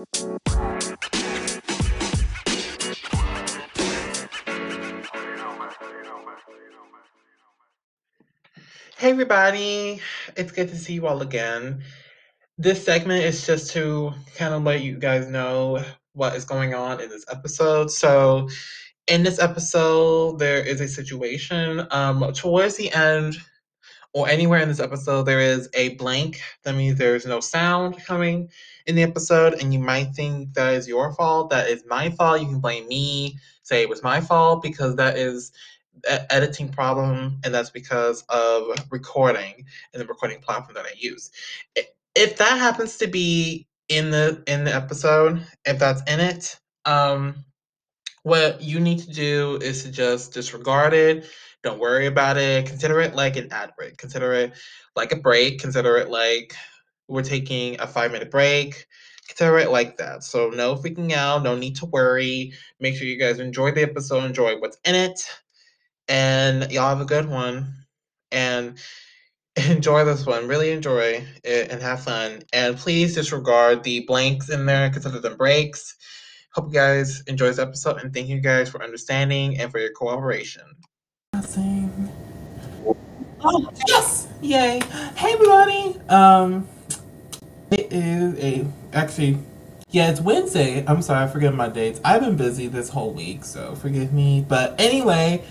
Hey everybody, it's good to see you all again. This segment is just to kind of let you guys know what is going on in this episode. So, in this episode, there is a situation. Um, towards the end, or anywhere in this episode, there is a blank. That means there's no sound coming in the episode, and you might think that is your fault. That is my fault. You can blame me, say it was my fault, because that is an editing problem, and that's because of recording and the recording platform that I use. If that happens to be in the in the episode, if that's in it, um, what you need to do is to just disregard it. Don't worry about it. Consider it like an ad break. Consider it like a break. Consider it like we're taking a five minute break. Consider it like that. So no freaking out. No need to worry. Make sure you guys enjoy the episode. Enjoy what's in it. And y'all have a good one. And enjoy this one. Really enjoy it and have fun. And please disregard the blanks in there. Consider them breaks. Hope you guys enjoy this episode and thank you guys for understanding and for your cooperation. Oh yes! Yay! Hey everybody! Um, it is a actually, yeah, it's Wednesday. I'm sorry, I forget my dates. I've been busy this whole week, so forgive me. But anyway,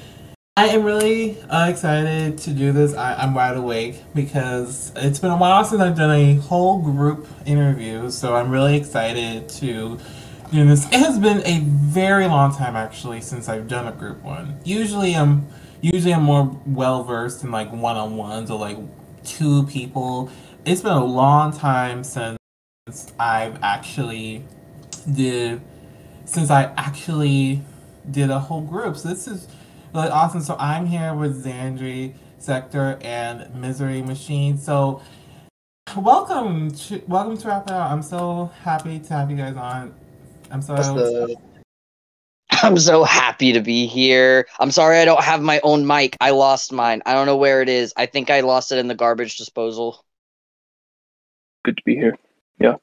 I am really uh, excited to do this. I, I'm wide awake because it's been a while since I've done a whole group interview, so I'm really excited to do this. It has been a very long time actually since I've done a group one. Usually I'm usually I'm more well versed in like one on ones or like two people. It's been a long time since I've actually did since I actually did a whole group. So this is really awesome. So I'm here with Zandri Sektor and Misery Machine. So welcome to welcome to Wrap It Out. I'm so happy to have you guys on. I'm so I'm so happy to be here. I'm sorry I don't have my own mic. I lost mine. I don't know where it is. I think I lost it in the garbage disposal. Good to be here. Yeah.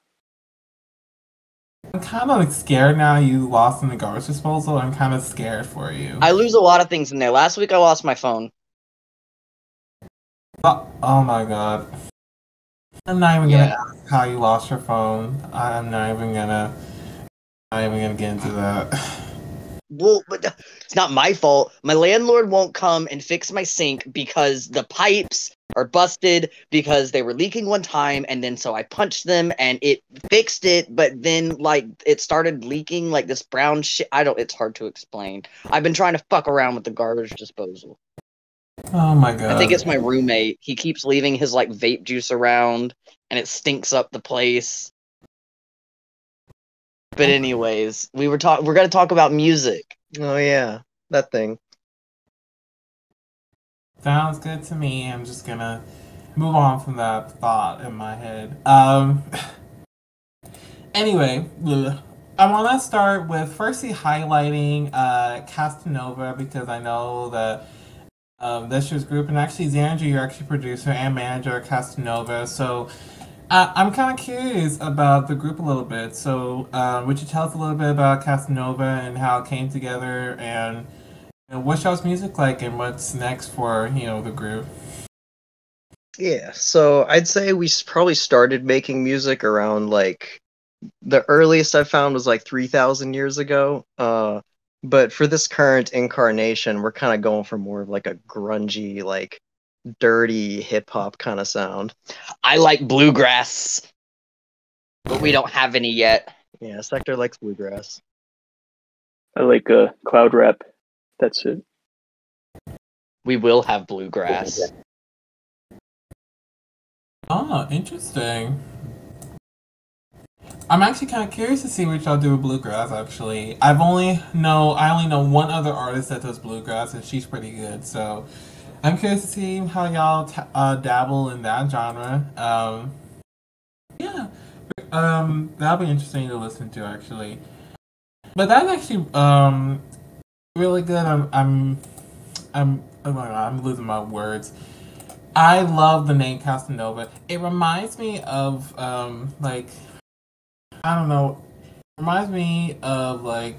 I'm kind of like scared now you lost in the garbage disposal. I'm kind of scared for you. I lose a lot of things in there. Last week I lost my phone. Oh, oh my god. I'm not even gonna Yeah. ask how you lost your phone. I'm not even gonna. Not even gonna get into that. Well, but it's not my fault. My landlord won't come and fix my sink because the pipes are busted because they were leaking one time and then so I punched them and it fixed it, but then like it started leaking like this brown shit. I don't it's hard to explain. I've been trying to fuck around with the garbage disposal. Oh my god. I think it's my roommate. He keeps leaving his like vape juice around and it stinks up the place. But anyways, we were talk we're gonna talk about music. Oh yeah, that thing. Sounds good to me. I'm just gonna move on from that thought in my head. Um. Anyway. I want to start with firstly highlighting uh, Casanova because I know that um, this year's group, and actually Zandri, you're actually producer and manager at Casanova. So uh, I'm kind of curious about the group a little bit. So uh, would you tell us a little bit about Casanova and how it came together, and you know, what's y'all's music like, and what's next for you know the group? Yeah, so I'd say we probably started making music around like the earliest I found was like 3,000 years ago. Uh, but for this current incarnation, we're kind of going for more of like a grungy, like dirty hip hop kind of sound. I like bluegrass, but we don't have any yet. Yeah, Sektor likes bluegrass. I like uh, cloud rap. That's it. We will have bluegrass. Oh, interesting. I'm actually kind of curious to see what y'all do with bluegrass. Actually, I've only know I only know one other artist that does bluegrass, and she's pretty good. So, I'm curious to see how y'all ta uh, dabble in that genre. Um, yeah, um, that'll be interesting to listen to actually. But that's actually um really good. I'm I'm I'm oh my God, I'm losing my words. I love the name Casanova. It reminds me of um like I don't know. reminds me of like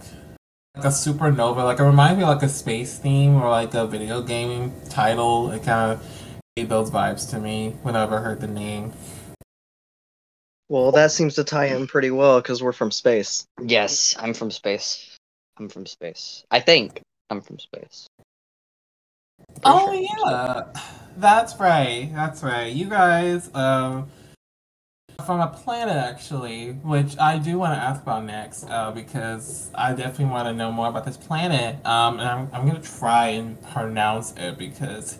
a supernova. Like it reminds me of like a space theme or like a video game title. It kind of gave those vibes to me whenever I heard the name. Well, that seems to tie in pretty well because we're from space. Yes, I'm from space. I'm from space. I think I'm from space. Oh sure. yeah, that's right. That's right. You guys, um, from a planet actually, which I do want to ask about next, uh, because I definitely want to know more about this planet. Um, and I'm I'm gonna try and pronounce it because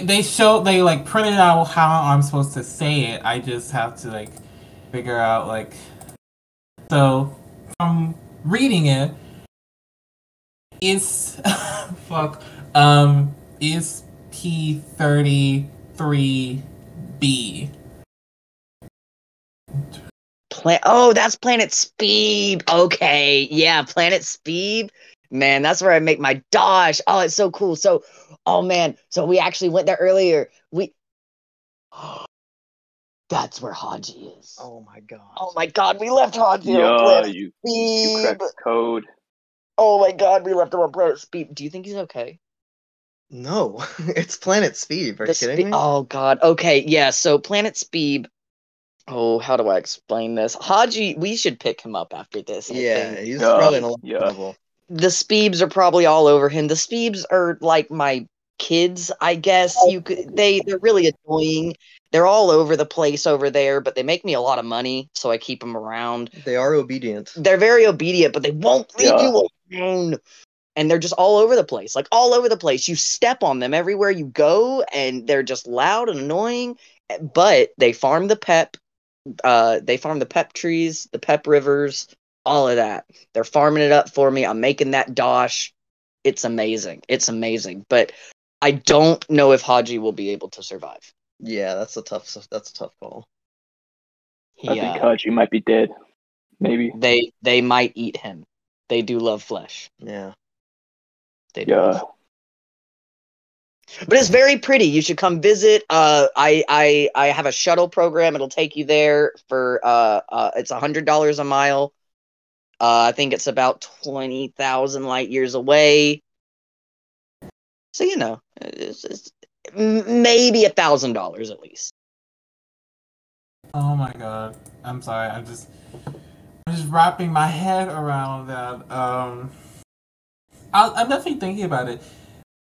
they show they like printed out how I'm supposed to say it. I just have to like figure out like so from reading it, it is fuck um is P thirty three B. Plan- oh, that's Planet Speeb. Okay, yeah, Planet Speeb. Man, that's where I make my dosh. Oh, it's so cool. So, oh man, so we actually went there earlier. We, that's where Haji is. Oh my god. Oh my God, we left Haji on Yeah, Planet you you cracked code. Oh my God, we left him on Planet Speeb. Do you think he's okay? No, it's Planet Speeb. Are you kidding Spe- me? Oh God. Okay, yeah. So Planet Speeb. Oh, how do I explain this? Haji, we should pick him up after this. I yeah, think. he's Yeah, probably in a lot of trouble. the Speebs are probably all over him. The Speebs are like my kids, I guess. You could they they're really annoying. They're all over the place over there, but they make me a lot of money, so I keep them around. They are obedient. They're very obedient, but they won't leave Yeah. you alone. And they're just all over the place, like all over the place. You step on them everywhere you go, and they're just loud and annoying. But they farm the pep. Uh, they farm the pep trees, the pep rivers, all of that. They're farming it up for me. I'm making that dosh. It's amazing. It's amazing. But I don't know if Haji will be able to survive. Yeah, that's a tough. That's a tough call. I Yeah, think Haji might be dead. Maybe. they they might eat him. They do love flesh. Yeah. They do. Yeah. But it's very pretty. You should come visit. Uh, I I I have a shuttle program. It'll take you there for uh, uh it's a hundred dollars a mile. Uh, I think it's about twenty thousand light years away. So you know, it's, it's maybe a thousand dollars at least. Oh my god. I'm sorry. I'm just I'm just wrapping my head around that. Um I'm definitely thinking about it.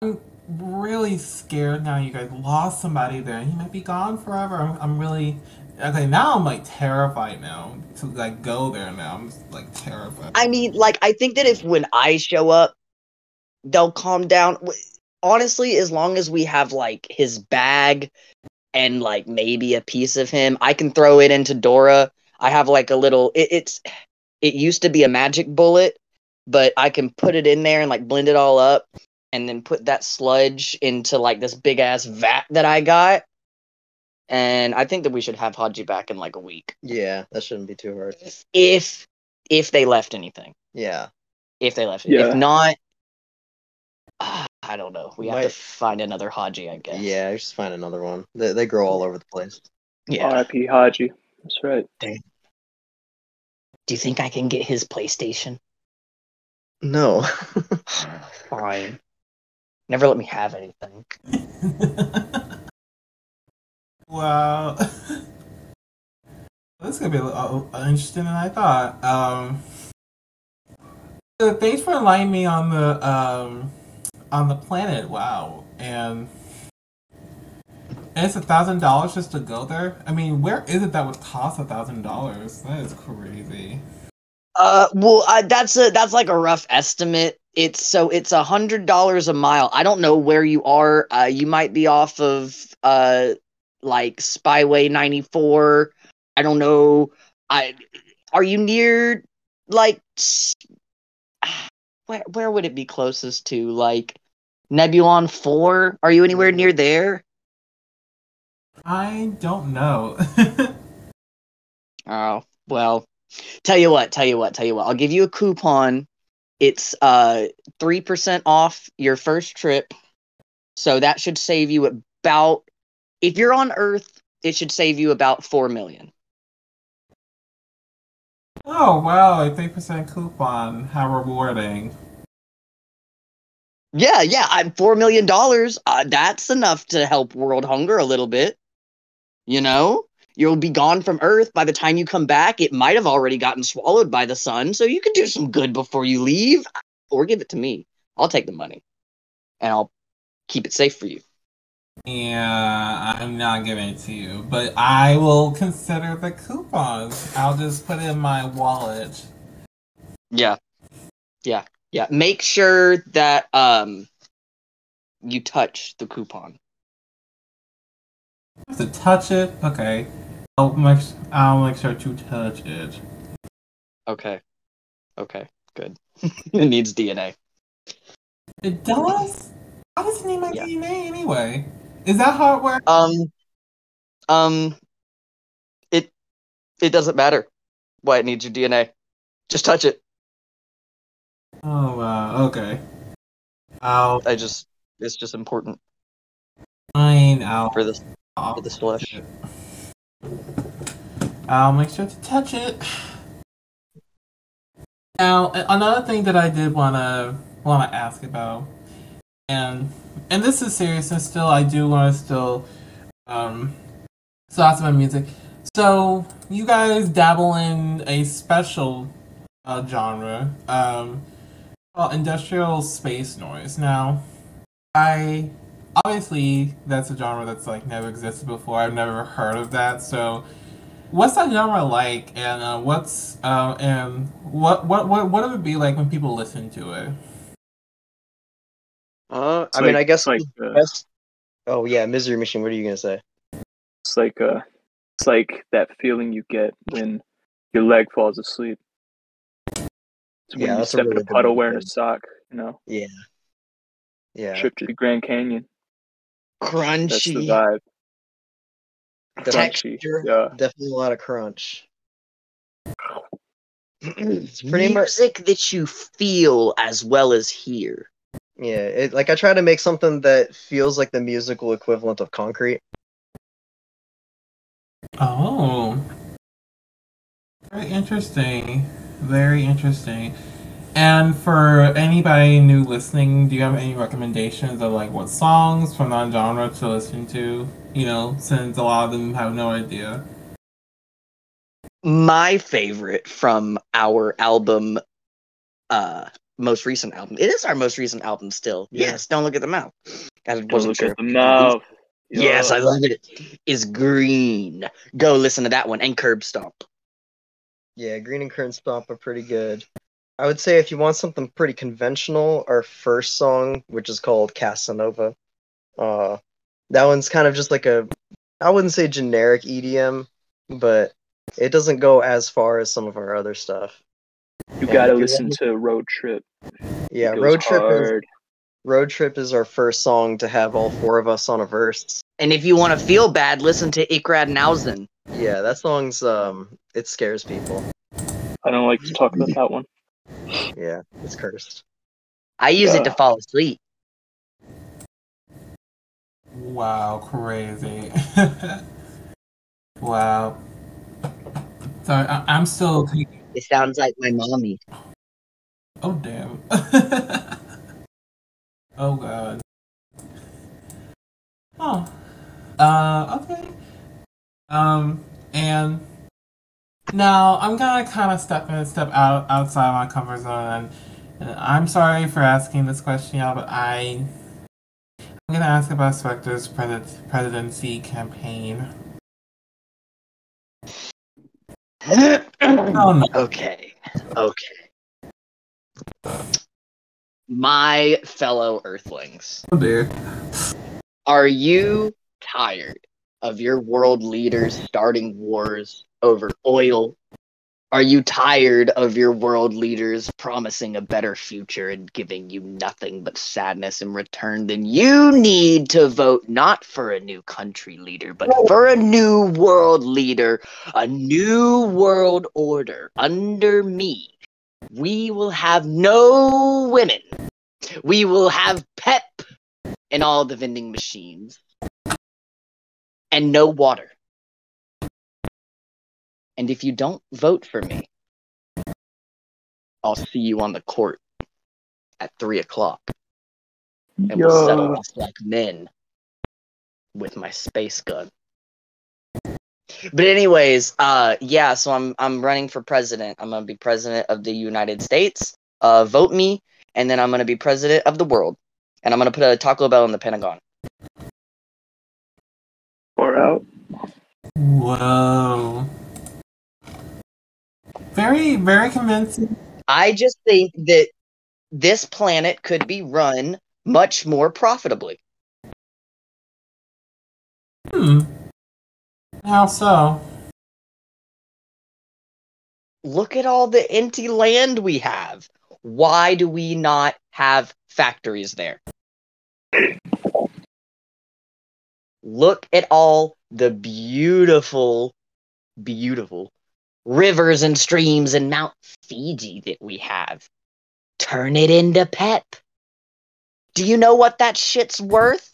I'm really scared now you guys lost somebody there he might be gone forever. I'm, I'm really okay now I'm like terrified now to like go there now. I'm like terrified. I mean, like I think that if when I show up, they'll calm down. Honestly, as long as we have like his bag and like maybe a piece of him, I can throw it into Dora. I have like a little. It, it's it used to be a magic bullet, but I can put it in there and like blend it all up, and then put that sludge into like this big ass vat that I got. And I think that we should have Haji back in like a week Yeah, that shouldn't be too hard. if if they left anything Yeah. if they left. Yeah. If not, ah, I don't know. We have to find another Haji, I guess. Yeah, just find another one. They, they grow all over the place. Yeah. R.I.P. Haji. That's right. Do you think I can get his PlayStation? No. Fine. Never let me have anything. wow. This is gonna be a little uh, interesting than I thought. Um, uh, thanks for enlightening me on the um, on the planet. Wow, and, and it's a thousand dollars just to go there. I mean, where is it that would cost a thousand dollars? That is crazy. Uh, well, uh, that's a that's like a rough estimate. It's so it's a hundred dollars a mile. I don't know where you are. Uh, you might be off of uh like Spyway ninety four. I don't know. I are you near like where where would it be closest to like Nebulon four? Are you anywhere near there? I don't know. Oh, well, tell you what, tell you what, tell you what. I'll give you a coupon. It's uh 3% off your first trip. So that should save you about if you're on Earth, it should save you about 4 million. Oh wow, a three percent coupon. How rewarding. Yeah, yeah, I'm four million dollars. Uh, that's enough to help world hunger a little bit. You know, you'll be gone from Earth by the time you come back. It might have already gotten swallowed by the sun, so you could do some good before you leave, or give it to me. I'll take the money, and I'll keep it safe for you. Yeah, I'm not giving it to you, but I will consider the coupons. I'll just put it in my wallet. Yeah, yeah, yeah. Make sure that um you touch the coupon. I have to touch it. Okay, I'll make I'll make sure to touch it. Okay, okay, good. it needs DNA. It does. How does it need my Yeah. DNA anyway? Is that how it works? Um, um, it it doesn't matter why it needs your DNA. Just touch it. Oh wow. Okay. I'll I just it's just important fine. I'll for this for this flesh. I'll make sure to touch it. Now, another thing that I did wanna wanna ask about, and and this is serious, and still I do want to still um still ask about music. So you guys dabble in a special uh, genre, um, called industrial space noise. Now, I obviously that's a genre that's like never existed before. I've never heard of that. So, what's that genre like, and uh, what's uh, and what what what what would it be like when people listen to it? Uh, It's I mean, I guess like uh, best. Oh yeah, Misery Machine. What are you gonna say? it's like uh, it's like that feeling you get when your leg falls asleep. It's when Yeah, you that's a step in a puddle wearing a sock. You know, Yeah. Yeah. trip to the Grand Canyon. That's the Crunchy vibe. Definitely, texture. Yeah. definitely a lot of crunch. It's pretty much- music that you feel as well as hear. Yeah, it, like I try to make something that feels like the musical equivalent of concrete. Oh, very interesting. Very interesting. And for anybody new listening, do you have any recommendations of like what songs from that genre to listen to? You know, since a lot of them have no idea. My favorite from our album, uh, most recent album. It is our most recent album still. Yeah. Yes, don't look at the mouth. I Don't wasn't look sure. at the mouth. Yes, I love it. Is green. Go listen to that one and Curb Stomp. Yeah, Green and curb Stomp are pretty good. I would say if you want something pretty conventional, our first song, which is called Casanova, uh, that one's kind of just like a, I wouldn't say generic EDM, but it doesn't go as far as some of our other stuff. You Yeah, gotta listen to Road Trip. Yeah, Road Trip is. Road Trip is our first song to have all four of us on a verse. And if you want to feel bad, listen to Ikrad Nausen. Yeah, that song's um, it scares people. I don't like to talk about that one. Yeah, it's cursed. I use it to fall asleep. Wow, crazy. wow. Sorry, I- I'm still taking. It sounds like my mommy. Oh damn. oh god. Oh. Uh. Okay. Um. And now I'm gonna kind of step in, and step out outside my comfort zone, and, and I'm sorry for asking this question, y'all, but I I'm gonna ask about Sektor's pres- presidency campaign. Oh no. Okay. Okay. My fellow Earthlings, Oh dear. are you tired of your world leaders starting wars over oil? Are you tired of your world leaders promising a better future and giving you nothing but sadness in return? Then you need to vote not for a new country leader, but for a new world leader, a new world order under me. We will have no women. We will have pep in all the vending machines. And no water. And if you don't vote for me, I'll see you on the court at three o'clock, and we'll settle Yo, this like men with my space gun. But anyways, uh, yeah. So I'm I'm running for president. I'm gonna be president of the United States. Uh, vote me, and then I'm gonna be president of the world, and I'm gonna put a Taco Bell in the Pentagon. or out. Whoa. Very, very convincing. I just think that this planet could be run much more profitably. Hmm. How so? Look at all the empty land we have. Why do we not have factories there? Look at all the beautiful, beautiful rivers and streams and Mount Fiji that we have. Turn it into pep. Do you know what that shit's worth?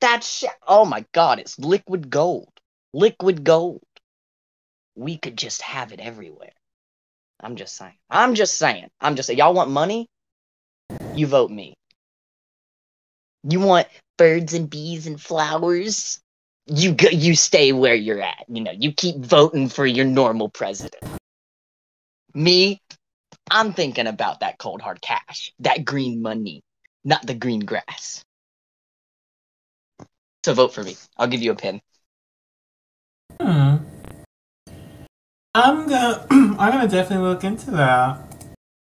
That shit. Oh my god, it's liquid gold. Liquid gold. We could just have it everywhere. I'm just saying. I'm just saying. I'm just saying. Y'all want money? You vote me. You want birds and bees and flowers? You go, you stay where you're at. You know, you keep voting for your normal president. Me, I'm thinking about that cold hard cash, that green money, not the green grass. So vote for me. I'll give you a pin. Hmm. I'm gonna, I'm gonna definitely look into that.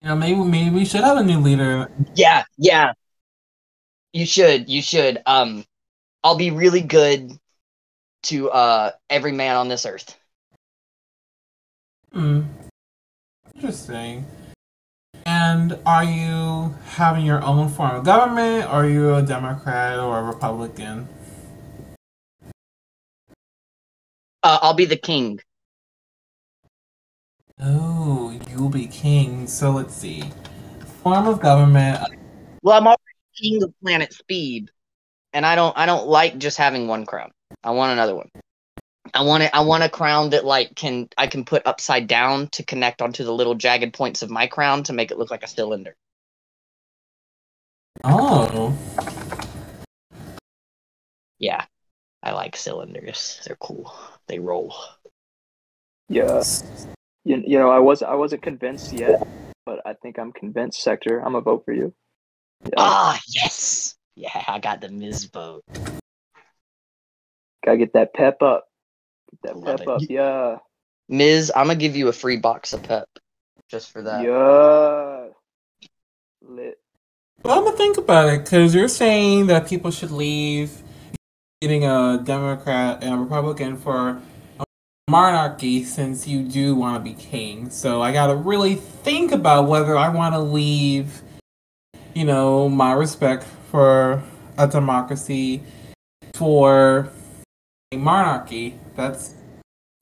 You know, maybe, maybe we should have a new leader. Yeah, yeah. You should. You should. Um, I'll be really good to uh every man on this earth. Hmm. Interesting. And are you having your own form of government? Or are you a Democrat or a Republican? Uh, I'll be the king. Oh, you'll be king. So let's see. Form of government. Well, I'm already king of planet Speeb, and I don't. I don't like just having one crown. I want another one. I want it. I want a crown that like can I can put upside down to connect onto the little jagged points of my crown to make it look like a cylinder. Oh. Yeah, I like cylinders. They're cool. They roll. Yeah, you, you know, I was I wasn't convinced yet, but I think I'm convinced. Sektor, I'm gonna vote for you. Yeah, Ah, yes. Yeah, I got the Miz vote. Gotta get that pep up. Get that Love pep it. up. Yeah, Miz, I'm gonna give you a free box of pep just for that. yeah. Lit. Well, I'm gonna think about it because you're saying that people should leave getting a Democrat and a Republican for a monarchy since you do want to be king. So I gotta really think about whether I want to leave, you know, my respect for a democracy for monarchy. That's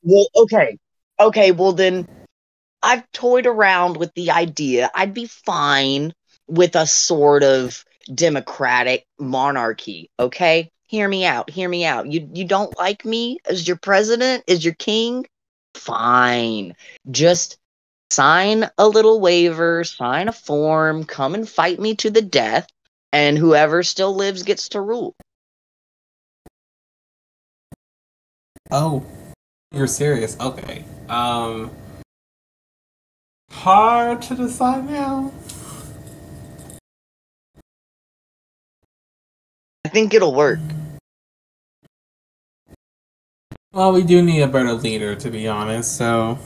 Well, okay. Okay, well then I've toyed around with the idea. I'd be fine with a sort of democratic monarchy, okay? Hear me out. Hear me out. You you don't like me as your president, as your king? Fine. Just sign a little waiver, sign a form, come and fight me to the death, and whoever still lives gets to rule. Oh, you're serious. Okay. Um, hard to decide now. I think it'll work. Well, we do need a better leader, to be honest. So,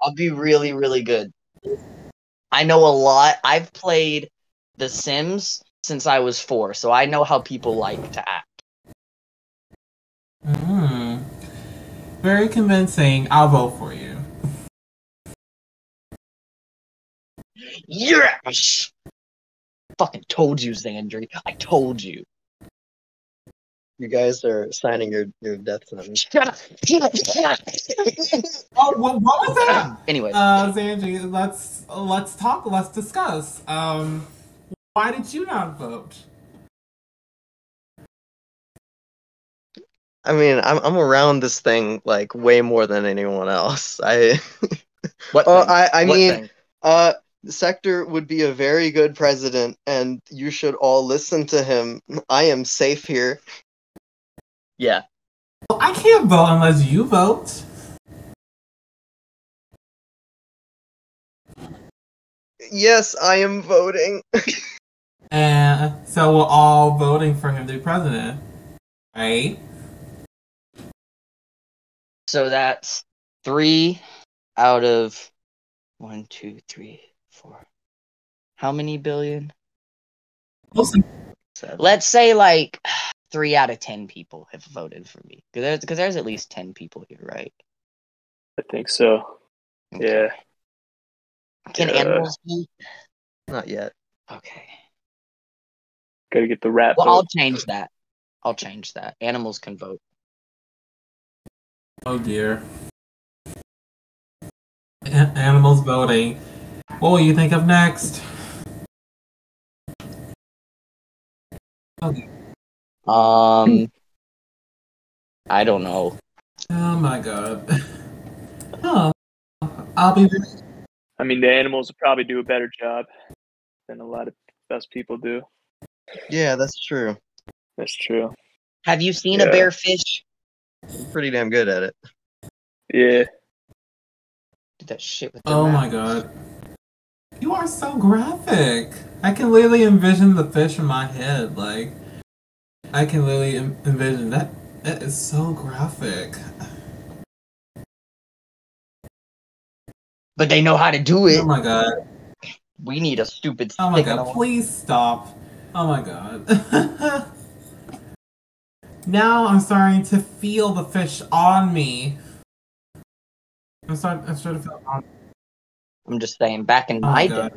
I'll be really, really good. I know a lot. I've played The Sims since I was four, so I know how people like to act. Mm, very convincing. I'll vote for you. Yes! Fucking told you, Zandri. I told you. You guys are signing your, your death sentence. Shut up! Shut up! Shut up! Oh, what, what was that? anyway, Uh, Zanji, let's let's talk. Let's discuss. Um, why did you not vote? I mean, I'm I'm around this thing like way more than anyone else. I What? Oh, thing? I, I What mean, thing? uh, Sektor would be a very good president, and you should all listen to him. I am safe here. yeah. Well, I can't vote unless you vote. Yes, I am voting. And so we're all voting for him to be president. Right? So that's three out of one, two, three, four. How many billion? Listen, Let's say like three out of ten people have voted for me. Because there's, 'cause there's at least ten people here, right? I think so. Okay. Yeah. Can Yeah. animals vote? Not yet. Okay. Gotta get the rat Well, I'll change that. I'll change that. Animals can vote. Oh dear. A- animals voting. What will you think of next? Okay. Um, I don't know. Oh my god. Oh, I'll be. I mean, the animals will probably do a better job than a lot of us people do. Yeah, that's true. That's true. Have you seen Yeah. a bear fish? I'm pretty damn good at it. Yeah. Do that shit with their Oh mouth. my god. You are so graphic. I can literally envision the fish in my head. Like, I can literally en- envision that. That is so graphic. But they know how to do it. Oh my god. We need a stupid Oh my stick god. Please stop. Oh my god. now I'm starting to feel the fish on me. I'm starting. I'm starting to feel. On- I'm just saying, back in oh my my day,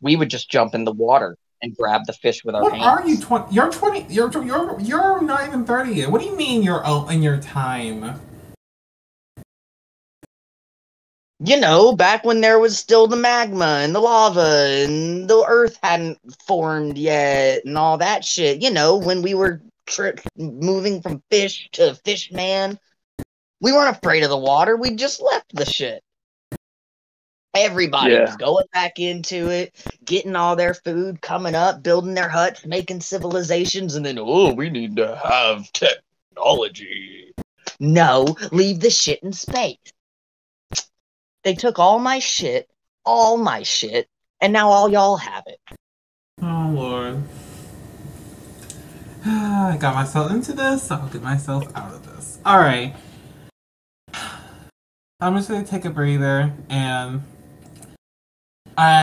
we would just jump in the water and grab the fish with our What hands. are you? Twenty? You're twenty. You're you're you're not even thirty yet. What do you mean you're out in your time? You know, back when there was still the magma and the lava and the earth hadn't formed yet and all that shit. You know, when we were tri- moving from fish to fish man, we weren't afraid of the water. We just left the shit. Everybody Yeah. was going back into it, getting all their food, coming up, building their huts, making civilizations, and then, oh, we need to have technology. No, leave the shit in space. They took all my shit, all my shit, and now all y'all have it. Oh lord. I got myself into this. I'll get myself out of this. All right. I'm just gonna take a breather, and I,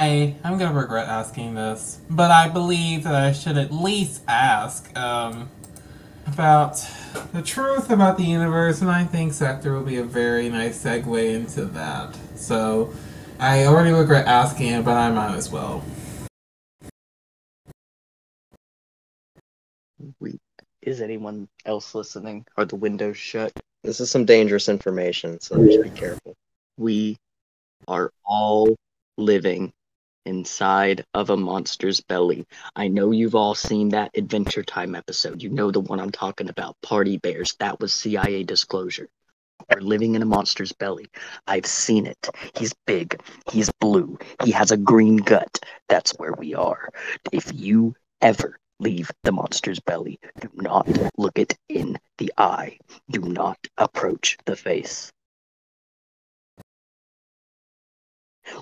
I, I'm gonna regret asking this, but I believe that I should at least ask um, about the truth about the universe, and I think Sektor will be a very nice segue into that. So, I already regret asking it, but I might as well. We, is anyone else listening? Are the windows shut? This is some dangerous information, so just be careful. We are all living inside of a monster's belly. I know you've all seen that Adventure Time episode. You know the one I'm talking about. Party Bears. That was CIA disclosure. We're living in a monster's belly. I've seen it. He's big. He's blue. He has a green gut. That's where we are. If you ever leave the monster's belly, do not look it in the eye. Do not approach the face.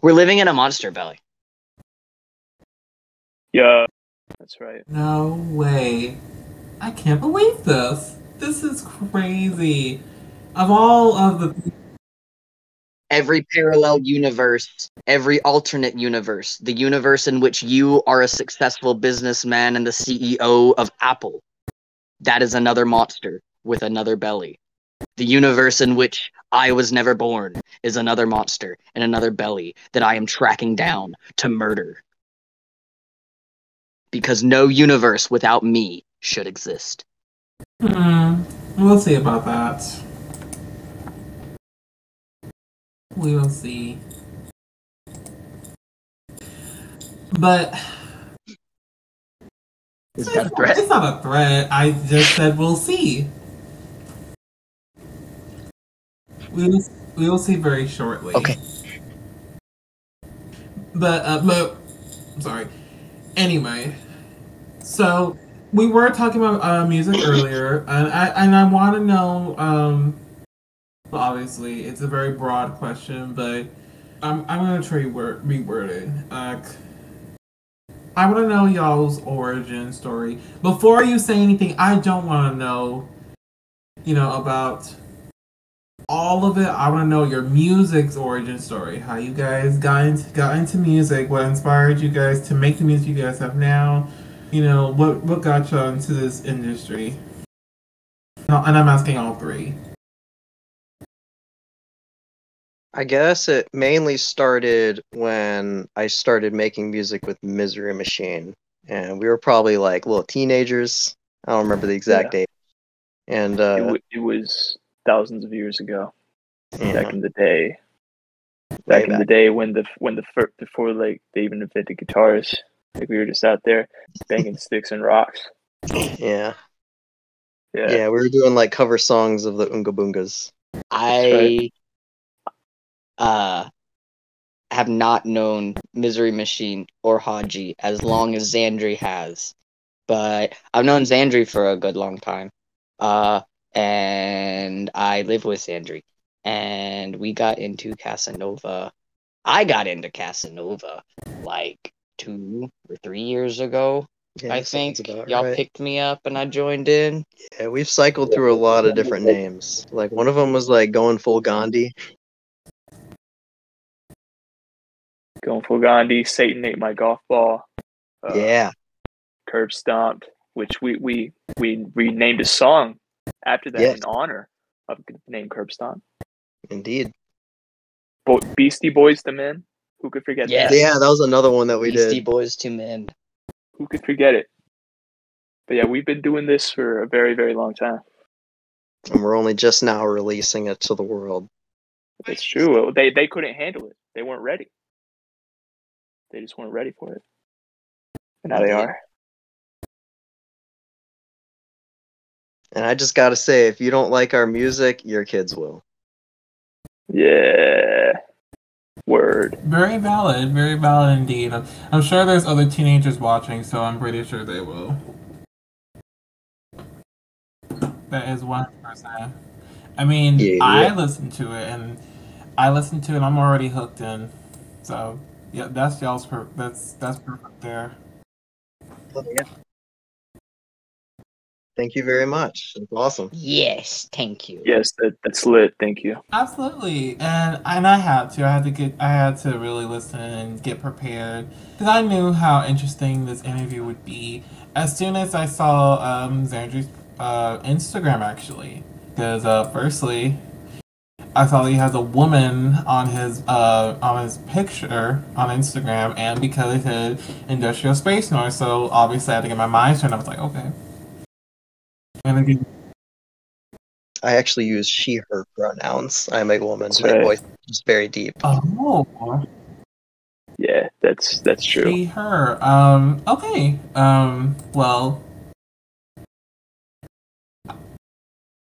We're living in a monster belly. Yeah. That's right. No way. I can't believe this. This is crazy. Of all of the Every parallel universe, every alternate universe, the universe in which you are a successful businessman and the CEO of Apple, that is another monster with another belly. The universe in which I was never born is another monster and another belly that I am tracking down to murder. Because no universe without me should exist. Hmm. We'll see about that. We will see. But Is it's, threat? it's not a threat. I just said we'll see. We will We will see very shortly. Okay. But uh, but sorry. Anyway, so we were talking about uh, music earlier, and I and I want to know. Um, obviously, it's a very broad question, but I'm I'm gonna try word reword it. Uh, I want to know y'all's origin story. Before you say anything, I don't want to know, you know, about all of it. I want to know your music's origin story. How you guys got into, got into music. What inspired you guys to make the music you guys have now. You know, what what got you into this industry. And I'm asking all three. I guess it mainly started when I started making music with Misery Machine, and we were probably like little teenagers. I don't remember the exact age. And it, uh, w- it was thousands of years ago, yeah, back in the day. way Back in the day when the when the fir- before like they even invented guitars, like we were just out there banging sticks and rocks. yeah, Yeah, yeah, we were doing like cover songs of the Unga Boongas. I uh have not known Misery Machine or Haji as long as Zandri has. But I've known Zandri for a good long time. Uh and I live with Zandri. And we got into Casanova. I got into Casanova like two or three years ago. Yeah, I think y'all right. picked me up and I joined in. Yeah, we've cycled through a lot of different names. Like one of them was like going full Gandhi. Going for Gandhi. Satan ate my golf ball. Uh, yeah, curb stomped, which we we we renamed a song after that Yes. in honor of the name curb stomp. indeed. Bo- Beastie Boys, the men. Who could forget Yes. that? Yeah, that was another one that we Beastie did. Beastie Boys to Men. Who could forget it? But yeah, we've been doing this for a very very long time. And we're only just now releasing it to the world. It's true. They they couldn't handle it. They weren't ready. They just weren't ready for it. And now they are. And I just gotta say, if you don't like our music, your kids will. Yeah. Word. Very valid, very valid indeed. I'm, I'm sure there's other teenagers watching, so I'm pretty sure they will. That is one person. I mean, Yeah. I listen to it, and I listen to it. I'm already hooked in. So yeah, that's y'all's per- that's that's perfect there. Oh, yeah. Thank you very much. It's awesome. Yes, thank you. Yes, that, that's lit. Thank you. Absolutely, and and I had to. I had to get. I had to really listen and get prepared because I knew how interesting this interview would be. As soon as I saw um, Zandri's uh, Instagram, actually, because uh, firstly, I saw that he has a woman on his uh, on his picture on Instagram, and because it said industrial space noise, so obviously I had to get my mind turned. I was like, okay. I'm I actually use she, her pronouns. I'm a woman. That's My voice is very deep. oh. Yeah, that's that's true. She, her. Um, okay. Um, well.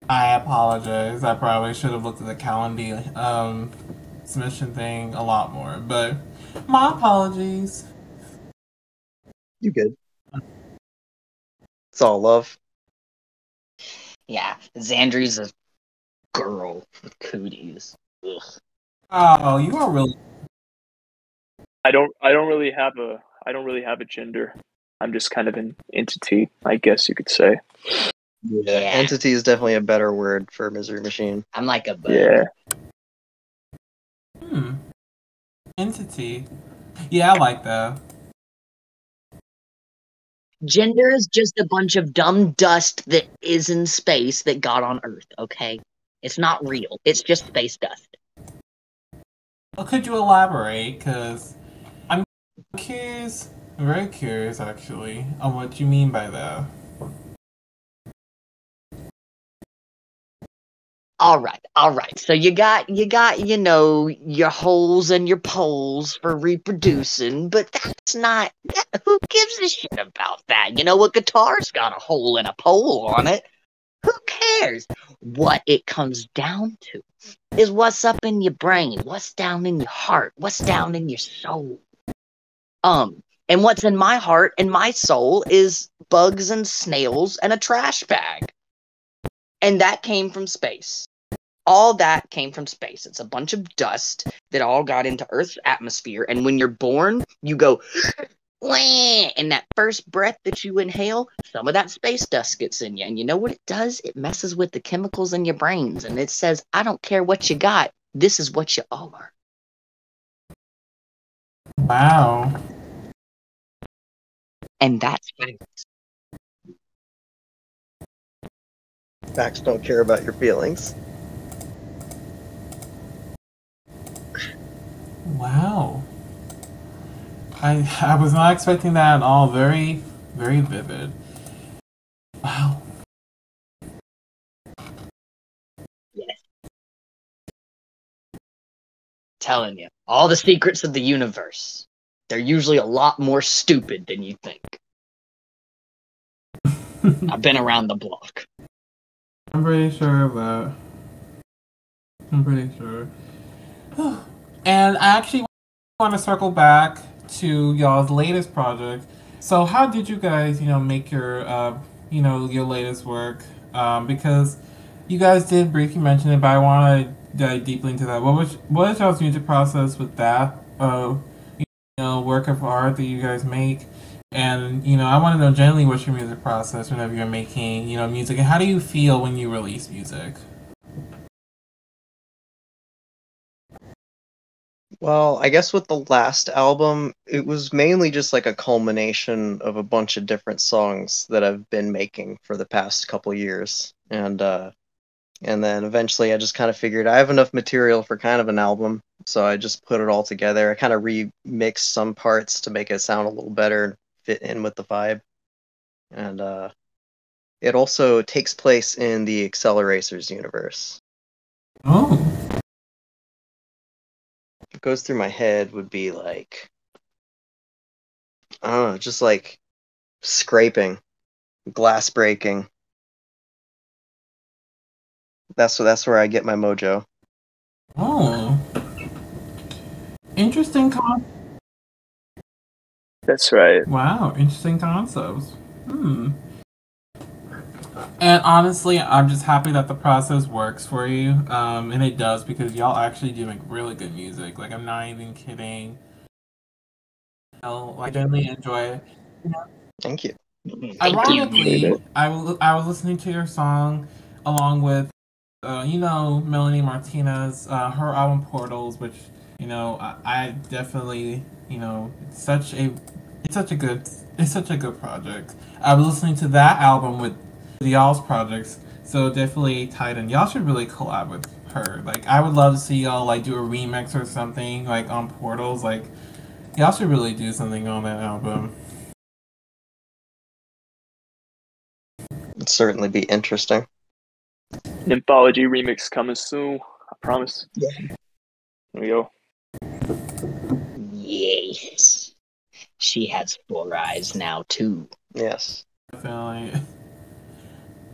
I apologize. I probably should have looked at the calendar um, submission thing a lot more, but my apologies. You good? It's all love. Yeah, Zandri's a girl with cooties. Ugh. Oh, you are really. I don't I don't really have a I don't really have a gender. I'm just kind of an entity, I guess you could say. Yeah. Entity is definitely a better word for Misery Machine. I'm like a bug. Yeah. Hmm. Entity. Yeah, I like that. Gender is just a bunch of dumb dust that is in space that got on Earth, okay? It's not real. It's just space dust. Well, could you elaborate? Because I'm curious, I'm very curious actually, on what you mean by that. All right, all right. So you got you got you know your holes and your poles for reproducing, but that's not. That, who gives a shit about that? You know, a guitar's got a hole and a pole on it. Who cares? What it comes down to is what's up in your brain, what's down in your heart, what's down in your soul. Um, and what's in my heart and my soul is bugs and snails and a trash bag. And that came from space. All that came from space. It's a bunch of dust that all got into Earth's atmosphere. And when you're born, you go, and that first breath that you inhale, some of that space dust gets in you. And you know what it does? It messes with the chemicals in your brains. And it says, I don't care what you got. This is what you are. Wow. And that's facts. Facts don't care about your feelings. Wow. I I was not expecting that at all. Very very vivid. Wow. Yes. Telling you, all the secrets of the universe. They're usually a lot more stupid than you think. I've been around the block. I'm pretty sure of that. I'm pretty sure. And I actually want to circle back to y'all's latest project. So, how did you guys, you know, make your, uh, you know, your latest work? Um, because you guys did briefly mention it, but I want to dive deeply into that. What was what is y'all's music process with that? Uh, you know, work of art that you guys make, and you know, I want to know generally what's your music process whenever you're making, you know, music, and how do you feel when you release music? Well, I guess with the last album, it was mainly just like a culmination of a bunch of different songs that I've been making for the past couple years. And uh and then eventually I just kind of figured I have enough material for kind of an album, so I just put it all together. I kind of remixed some parts to make it sound a little better and fit in with the vibe. And uh it also takes place in the Acceleracers universe. Oh, goes through my head would be like I don't know, just like scraping, glass breaking. That's that's where I get my mojo. oh, interesting con. That's right. Wow, interesting concepts. Hmm. And honestly, I'm just happy that the process works for you, um, and it does because y'all actually do make really good music. Like I'm not even kidding. I'll, I genuinely enjoy it. Thank you. Thank you. Ironically, I was I was listening to your song along with, uh, you know, Melanie Martinez, uh, her album Portals, which you know I, I definitely you know it's such a it's such a good it's such a good project. I was listening to that album with the y'all's projects, so definitely tied in. Y'all should really collab with her. Like I would love to see y'all like do a remix or something like on Portals. Like y'all should really do something on that album. It'd certainly be interesting. Anthology remix coming soon. I promise. Yeah. There we go. Yes. She has four eyes now, too. Yes. Definitely.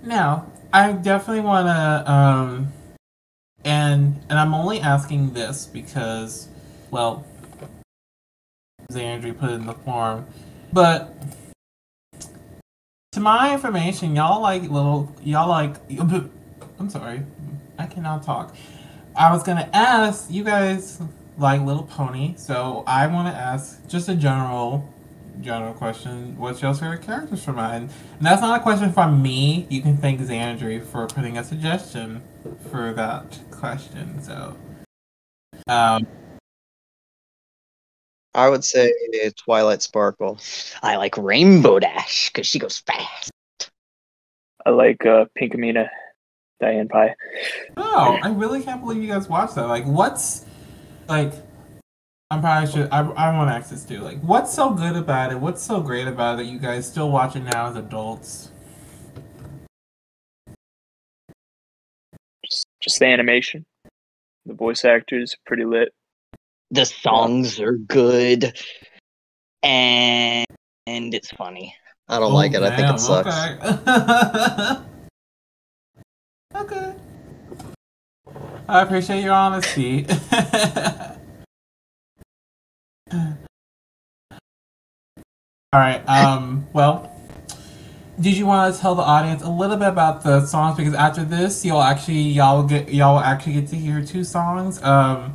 Now, I definitely want to, um, and and I'm only asking this because, well, Zandri put it in the form, but to my information, y'all like little, y'all like, I'm sorry, I cannot talk. I was gonna ask you guys like Little Pony, so I want to ask just a general general question. What's your favorite characters from mine? And that's not a question from me. You can thank Zandri for putting a suggestion for that question. So, um, I would say Twilight Sparkle. I like Rainbow Dash because she goes fast. I like uh, Pink Amina, Diane Pie. oh, I really can't believe you guys watched that. Like, what's like? I'm probably should. I, I want access to ask this too. Like, what's so good about it? What's so great about it that you guys still watch it now as adults? Just, just the animation. The voice actors pretty lit. The songs are good, and and it's funny. I don't like it. I think it oh, sucks. Okay. okay. I appreciate your honesty. All right. Um. Well, did you want to tell the audience a little bit about the songs? Because after this, you'll actually y'all get y'all will actually get to hear two songs. Um,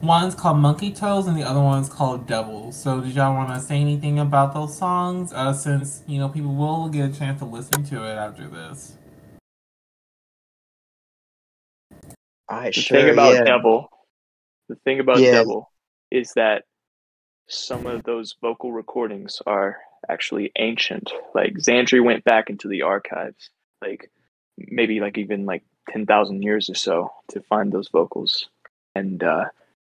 one's called Monkey Toes, and the other one's called Devils. So, did y'all want to say anything about those songs? Uh, since you know people will get a chance to listen to it after this. All right, The sure. thing about yeah. Devil, the thing about Yeah. Devil is that some of those vocal recordings are actually ancient. Like Zandri went back into the archives, like maybe like even like ten thousand years or so to find those vocals, and uh,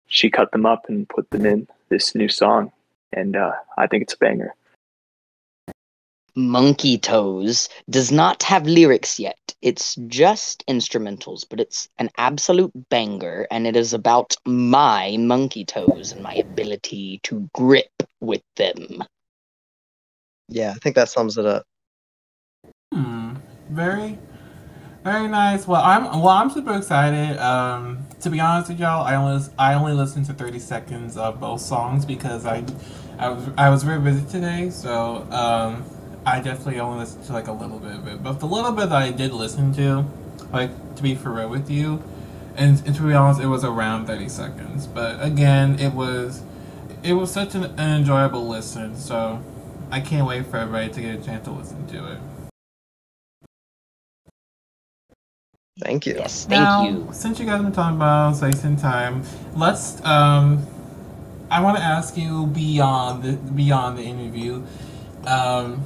she cut them up and put them in this new song, and uh, I think it's a banger. Monkey Toes does not have lyrics yet. It's just instrumentals, but it's an absolute banger, and it is about my monkey toes and my ability to grip with them. Yeah, I think that sums it up. Hmm. Very, very nice. Well, I'm well. I'm super excited. Um, to be honest with y'all, I only I only listened to 30 seconds of both songs because I, I was I was very busy today. So um, I definitely only listened to like a little bit of it. But the little bit that I did listen to, like to be for real with you, and, and to be honest, it was around 30 seconds. But again, it was it was such an, an enjoyable listen. So I can't wait for everybody to get a chance to listen to it. Thank you. Yes, thank now, you. Since you guys have been talking about space and time, let's. Um, I want to ask you beyond the beyond the interview. Um,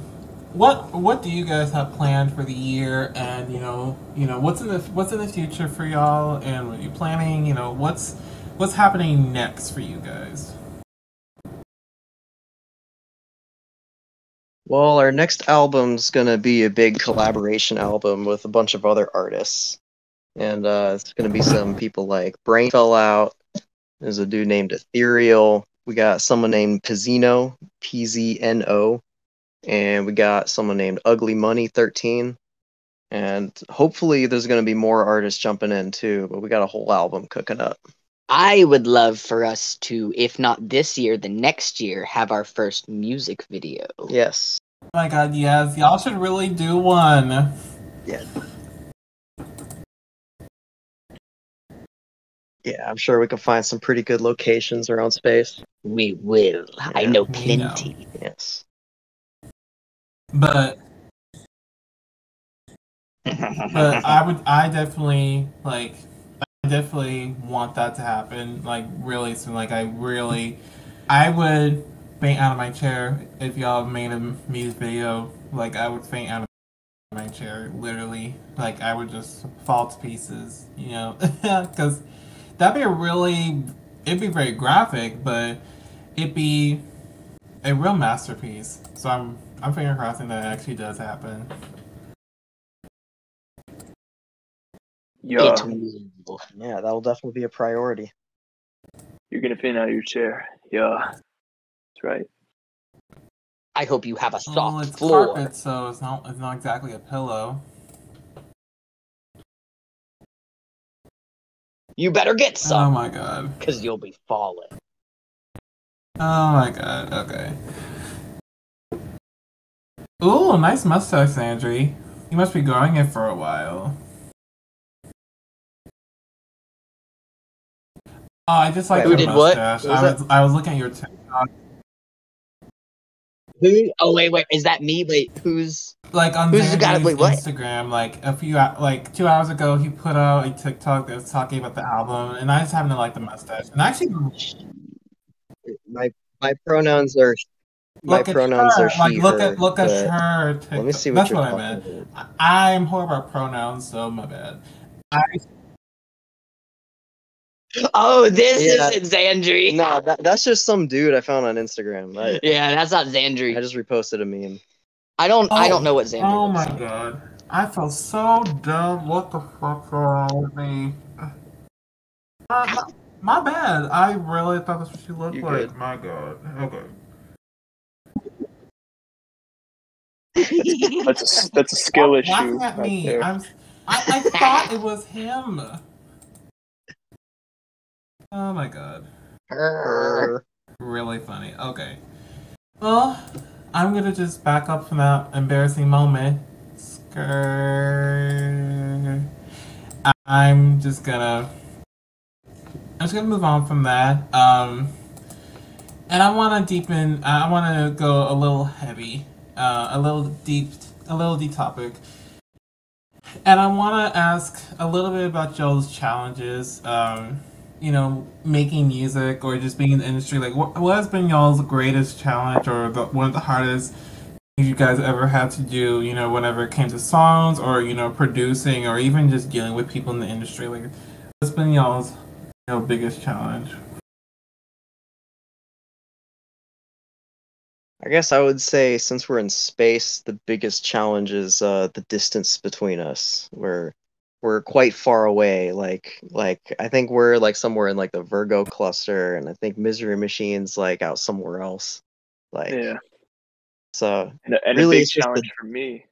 what what do you guys have planned for the year? And you know, you know, what's in the what's in the future for y'all? And what are you planning? You know, what's what's happening next for you guys? Well, our next album's gonna be a big collaboration album with a bunch of other artists, and uh, it's gonna be some people like Brain Fell Out. There's a dude named Ethereal. We got someone named Pizzino, P Z N O, and we got someone named Ugly Money 13. And hopefully, there's gonna be more artists jumping in too. But we got a whole album cooking up. I would love for us to, if not this year, the next year, have our first music video. Yes. Oh my god, yes, y'all should really do one. Yeah. Yeah, I'm sure we can find some pretty good locations around space. We will. I know we know. plenty. Yes. But but I would I definitely like I definitely want that to happen like really soon. Like I really I would faint out of my chair if y'all made a music video. Like I would faint out of my chair literally. Like I would just fall to pieces you know? Because that'd be a really it'd be very graphic but it'd be a real masterpiece. So I'm I'm finger crossing that actually does happen Yeah, Yeah, that'll definitely be a priority. you're gonna faint out your chair. Yeah, that's right. I hope you have a soft Well, it's floor. carpet, so it's not it's not exactly a pillow. You better get oh some. Oh my god. because you'll be falling. Oh my god. Okay. Ooh, nice mustache, Zandri. You must be growing it for a while. Oh, I just like Who your did what? mustache. What was I was I was looking at your TikTok, Who? Oh wait, wait. Is that me? Wait, who's? like on Who's got Wait, what? Instagram. Like a few like two hours ago, he put out a TikTok that was talking about the album, and I just happen to like the mustache. And actually, My my pronouns are my Look at pronouns her. are she. Like, look her, at look at her. Let me see what That's you're what I talking meant. about. I- I'm horrible at pronouns, so my bad. I, Oh, this Yeah. isn't Zandri. No, that, that's just some dude I found on Instagram. I, Yeah, that's not Zandri. I just reposted a meme. I don't. I Oh, don't know what Zandri. oh my like. god, I feel so dumb. What the fuck's wrong with me? Uh, my, my bad. I really thought that's what she looked You like. good. My god. Okay. That's a that's a skill issue at me. I'm. I, I thought it was him. Oh my god. Really funny. Okay. Well, I'm gonna just back up from that embarrassing moment. I'm just gonna. I'm just gonna move on from that. Um, and I want to deepen. I want to go a little heavy, uh, a little deep, a little deep topic. And I want to ask a little bit about Joel's challenges. Um, you know, making music or just being in the industry. Like, what, what has been y'all's greatest challenge or the, one of the hardest things you guys ever had to do? You know, whenever it came to songs or you know producing or even just dealing with people in the industry. Like, what's been y'all's you know biggest challenge? I guess I would say since we're in space, the biggest challenge is uh, the distance between us. We're we're quite far away. Like like I think we're like somewhere in like the Virgo cluster, and I think Misery Machine's like out somewhere else. Like Yeah. so And, and Really, a big just the- challenge for me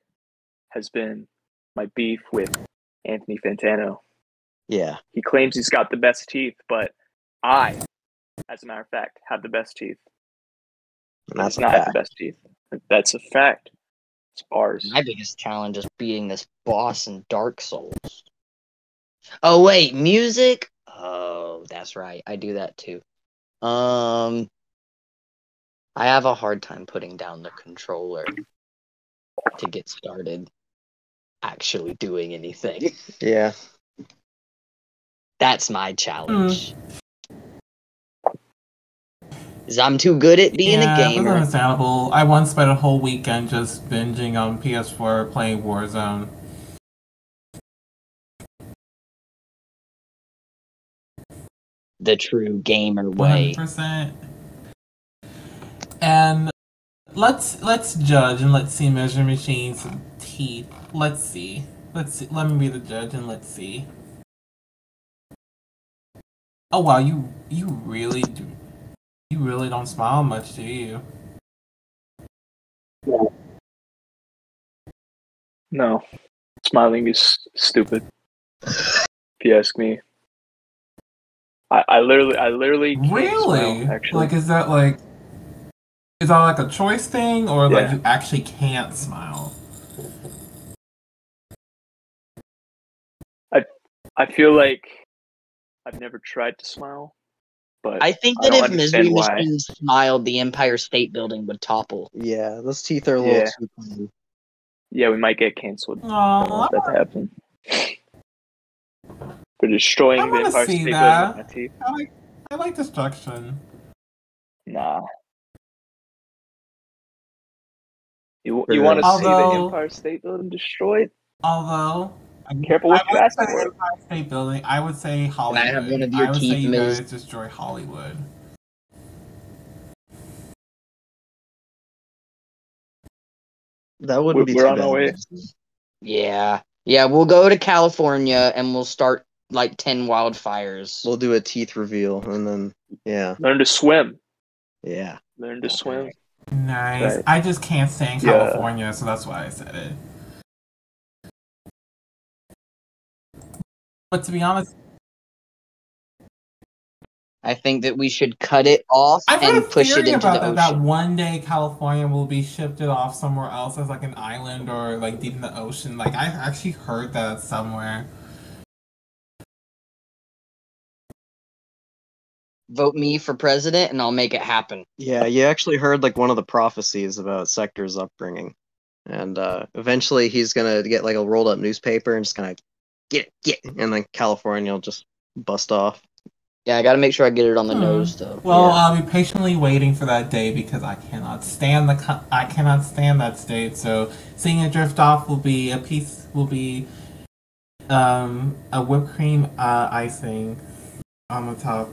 has been my beef with Anthony Fantano. yeah. He claims he's got the best teeth, but I, as a matter of fact, have the best teeth. And that's That's not have the best teeth. That's a fact. It's bars. My biggest challenge is beating this boss in Dark Souls. Oh wait, music? Oh, that's right. I do that too. Um I have a hard time putting down the controller to get started actually doing anything. Yeah. That's my challenge. Cuz I'm too good at being yeah, a that's gamer. understandable. I once spent a whole weekend just binging on PS4 playing Warzone. The true gamer way. 100%. And let's let's judge and let's see Misery Machine's teeth. Let's see. Let's see. Let me be the judge and let's see. Oh wow, you you really do. You really don't smile much, do you? No, smiling is stupid. If you ask me, I, I literally, I literally can't Really? smile, actually, Like, is that like, is that like a choice thing, or like you actually can't smile? I I feel like I've never tried to smile, but I think I that don't if Misery understand. Machine smiled, the Empire State Building would topple. Yeah. Those teeth are a little Yeah. too clean. yeah, we might get canceled. I don't Aw, that to happen. For destroying I the Empire State that. Building with my teeth. I like I like destruction. Nah. You, you want to see the Empire State Building destroyed? Although, I Careful what I you would ask say for. Empire State Building. I would say Hollywood. have one of your I would say you Miz? guys destroy Hollywood. That wouldn't We're- be we're too on bad. our way. Yeah. Yeah, we'll go to California and we'll start like 10 wildfires. We'll do a teeth reveal and then yeah. Learn to swim. Yeah. Learn to swim. Nice. Right. I just can't stand Yeah. California, so that's why I said it. But to be honest, I think that we should cut it off I've and push it theory into about the that, ocean. that one day California will be shifted off somewhere else as like an island or like deep in the ocean. Like I actually heard that somewhere. Vote me for president and I'll make it happen. Yeah, you actually heard like one of the prophecies about Sektor's upbringing. And uh eventually he's gonna get like a rolled up newspaper and just kinda get it, get it, and then California will just bust off. Yeah, I gotta make sure I get it on the Hmm. nose though. Well, Yeah. I'll be patiently waiting for that day because I cannot stand the co- I cannot stand that state. So seeing it drift off will be a piece will be um a whipped cream uh, icing on the top.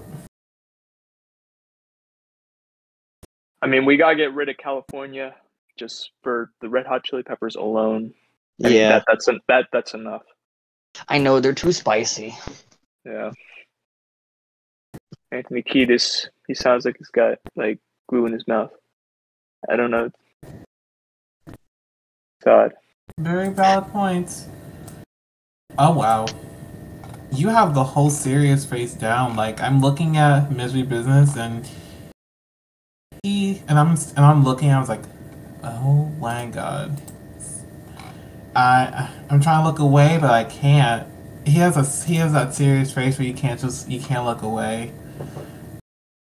I mean, we gotta get rid of California just for the Red Hot Chili Peppers alone. I mean, Yeah. that, that's en- that that's enough. I know they're too spicy. Yeah. Anthony Kiedis, he sounds like he's got like glue in his mouth. I don't know. God. Very valid points. Oh wow. you have the whole serious face down. Like I'm looking at Misery Business and he and I'm and I'm looking. I was like, oh my god. I I'm trying to look away, but I can't. He has a he has that serious face where you can't just you can't look away.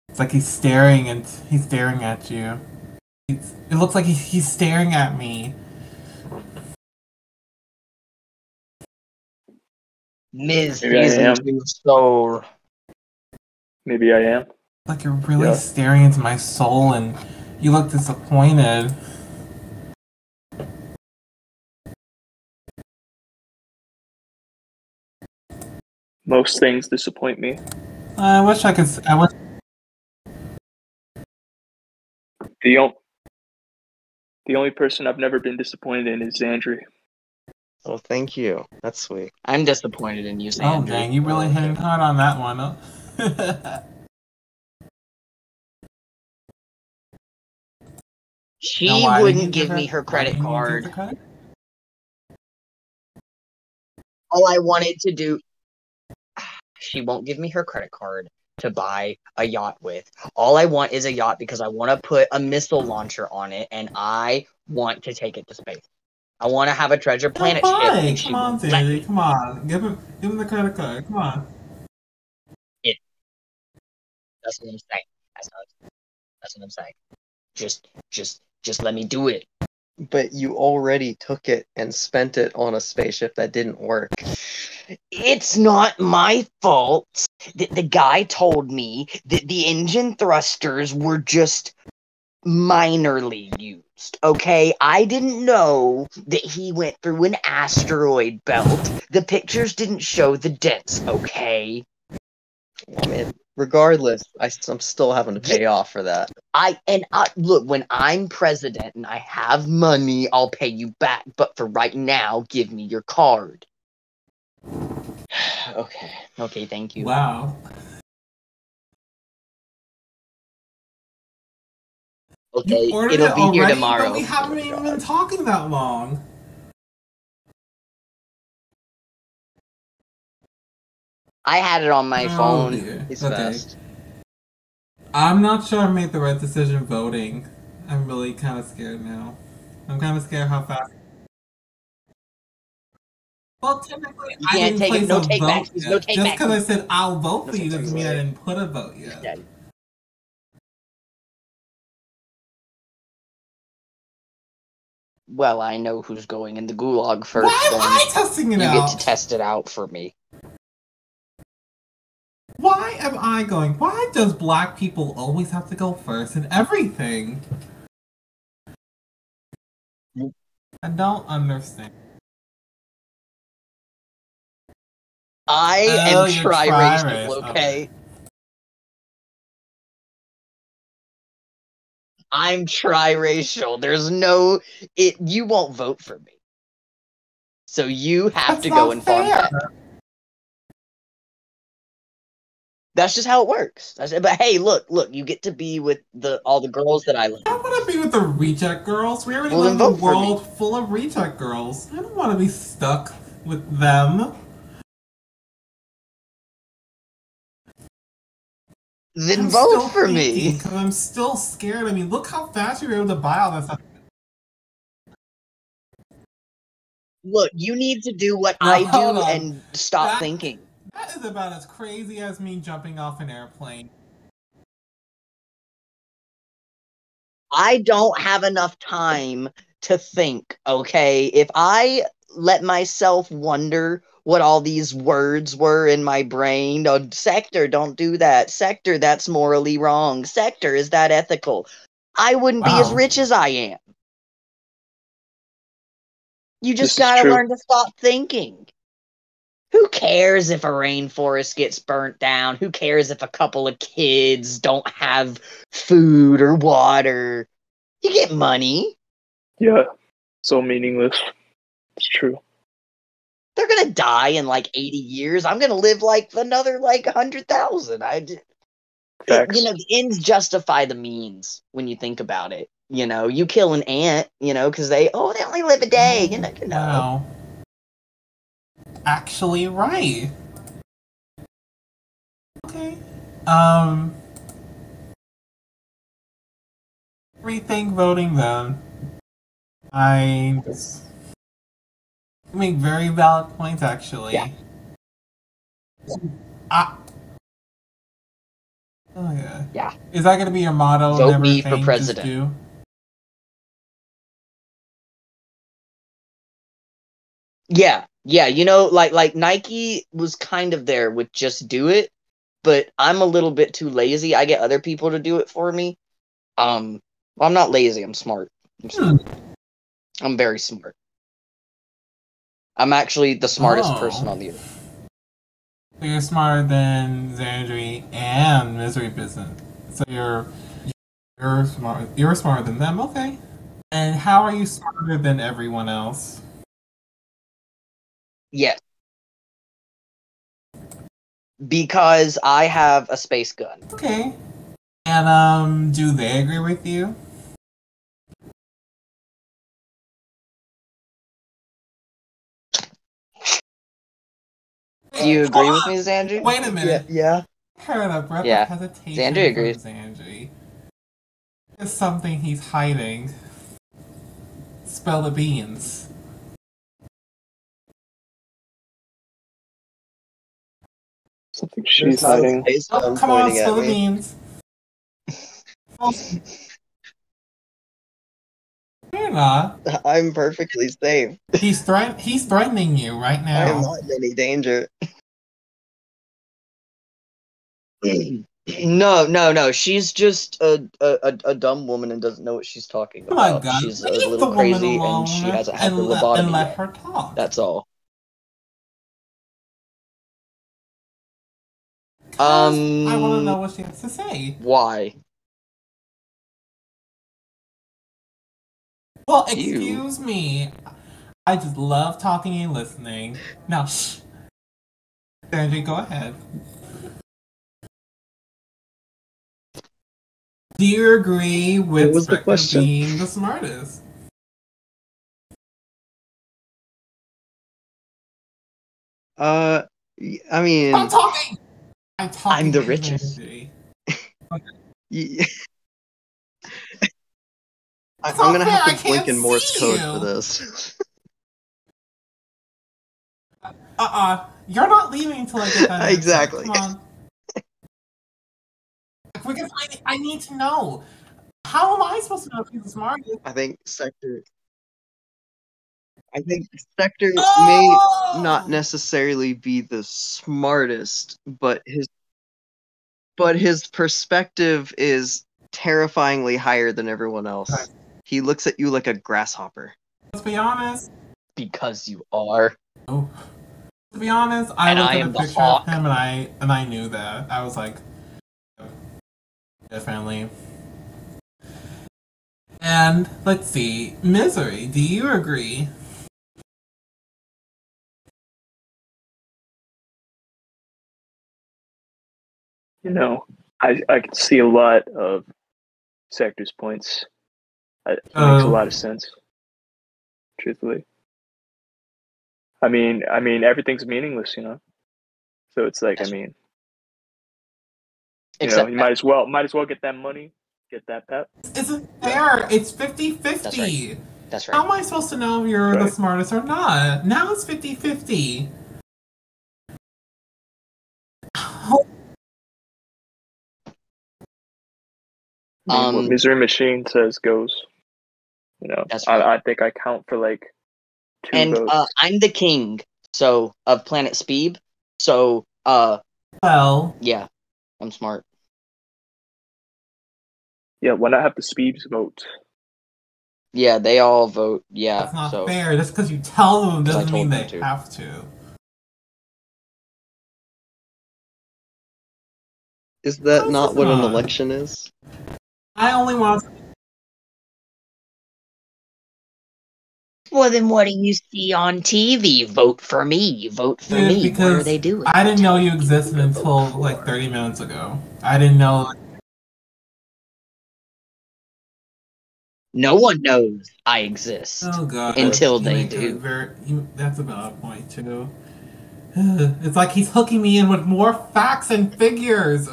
It's like he's staring and he's staring at you. It's, it looks like he, he's staring at me. Ms. Maybe I He's am. soul. Maybe I am. Like you're really Yeah. staring into my soul and you look disappointed. Most things disappoint me. I wish I could. s- I wish. The only the only person I've never been disappointed in is Zandri. Oh, thank you. That's sweet. I'm disappointed in you, Oh dang, you really Okay. hitting hard on that one. Oh. She Now, why didn't you wouldn't give me her credit didn't you give card. credit? All I wanted to do. She won't give me her credit card to buy a yacht with. All I want is a yacht because I want to put a missile launcher on it and I want to take it to space. I want to have a treasure planet ship. Fine, And she Come on, won't Sandy. me. Come on. Give him. Give him the credit card. Come on. It. That's what I'm saying. That's what, that's what I'm saying. Just, just, just let me do it. But you already took it and spent it on a spaceship that didn't work. It's not my fault. The, the guy told me that the engine thrusters were just minorly used. Okay, I didn't know that he went through an asteroid belt. The pictures didn't show the dents. Okay, I mean, regardless, I, am still having to pay off for that. I and I look when I'm president and I have money, I'll pay you back. But for right now, give me your card. okay, okay, thank you. Wow. Okay, it'll it be here already, tomorrow. But we haven't even been talking that long. I had it on my Oh, phone. dear. Okay. I'm not sure I made the right decision voting. I'm really kind of scared now. I'm kind of scared how fast. Well, technically, You I didn't take it- place no a take vote there's yet. no take Just because I said I'll vote for you doesn't mean I didn't put a vote yet. Yeah. Well, I know who's going in the gulag first. Why am I testing it you out? get to test it out for me. Why am I going? Why does black people always have to go first in everything? I don't understand. I Oh, am triracial, okay? I'm triracial. There's no it you won't vote for me. So you have That's to go and farm fair. that. That's just how it works. That's, but hey, look, look, you get to be with the all the girls that I love. I want to be with the reject girls. We already Well, live in a vote for me. world full of reject girls. I don't want to be stuck with them. Then I'm vote for me. Because I'm still scared. I mean, look how fast you were able to buy all that stuff. Look, you need to do what No, I do on. and stop That- thinking. That is about as crazy as me jumping off an airplane. I don't have enough time to think, okay? If I let myself wonder what all these words were in my brain, oh, Sektor, don't do that. Sektor, that's morally wrong. Sektor, is that ethical? I wouldn't be as rich as I am. You just This gotta learn to stop thinking. Who cares if a rainforest gets burnt down? Who cares if a couple of kids don't have food or water? You get money. Yeah, so meaningless. It's true. They're gonna die in like 80 years. I'm gonna live like another like 100,000. I, j- it- Facts. you know, the ends justify the means when you think about it. You know, you kill an ant, you know, because they, oh, they only live a day. You know, you know. Wow. Actually, right. Okay. Um, rethink voting then. I make very valid points actually. Yeah. Ah. Oh yeah. Yeah. Is that gonna be your motto? Vote me for president. Yeah, yeah, you know, like like Nike was kind of there with just do it, but I'm a little bit too lazy. I get other people to do it for me. Um, well, I'm not lazy. I'm smart. I'm, Hmm. smart. I'm very smart. I'm actually the smartest Oh. person on the earth. So you're smarter than Zandri and Misery Business. So you're you're smart. You're smarter than them. Okay. And how are you smarter than everyone else? Yes. Because I have a space gun. Okay. And um, do they agree with you? Do you agree with me, Zandri? Wait a minute. Yeah. Heard a breath Yeah. of hesitation Zandri from agrees. Zandri. There's something he's hiding. Spell the beans. Something she's hiding. Space Oh, gun come on, pointing at spill the beans. I'm perfectly safe. He's threat. He's threatening you right now. I am not in any danger. No, no, no. She's just a, a, a, a dumb woman and doesn't know what she's talking Oh my about. god! She's a Leave the little crazy and she hasn't had and the lobotomy and let yet. her talk. That's all. Um, I want to know what she has to say. Why? Well, You. excuse me. I just love talking and listening. Now, shh. Zandri, go ahead. Do you agree with was the Spectre question? being the smartest? Uh, y- I mean, I'm talking. I'm talking. I'm the richest. Zandri. y- I- It's I'm gonna fair, have to can't blink in Morse code you. for this. Uh-uh. You're not leaving until I get that. Exactly. Come on. Because I, I need to know. How am I supposed to know if he's the smartest? I think Sektor. I think Sektor Oh! may not oh! necessarily be the smartest, but his but his perspective is terrifyingly higher than everyone else. Right. He looks at you like a grasshopper. Let's be honest. Because you are. Oh. To be honest, I And looked I at a the picture hawk. of him and I and I knew that. I was like, definitely. And let's see, misery. Do you agree? You know, I I can see a lot of Sektor's points. Uh, It makes a Oh. lot of sense. Truthfully. I mean, I mean, everything's meaningless, you know. So it's like, I mean, you know, you might as well, might as well get that money, get that pep. Isn't fair. It's 50-50. that's How right. How am I supposed to know if you're the smartest or not? Now it's 50-50. Um, what Misery Machine says goes. You know, That's right. I, I think I count for like two And votes. uh, I'm the king, so of Planet Speeb. So, uh, Well, yeah, I'm smart. yeah, why not have the Speebs vote? Yeah, they all vote. Yeah, that's not so fair. Just because you tell them doesn't mean told they to. have to. Is that How's not this what an election is? I only want Well, then what do you see on TV? Vote for me. Vote for Dude, me. What are they doing? I didn't know you existed until like 30 minutes ago. I didn't know. No one knows I exist. Oh god. Until You they do. Very, you, that's a valid point too. It's like he's hooking me in with more facts and figures.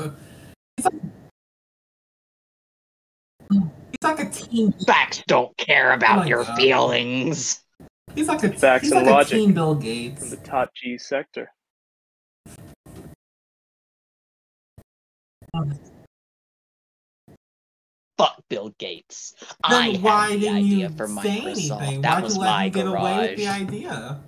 He's like a teen. Facts don't care about oh my your God. feelings. He's like a Facts he's and like logic a teen Bill from Gates. the top G Sektor. Fuck Bill Gates. Then I why had the didn't idea you for say Microsoft. anything? That Why'd was you let my him get away with the idea?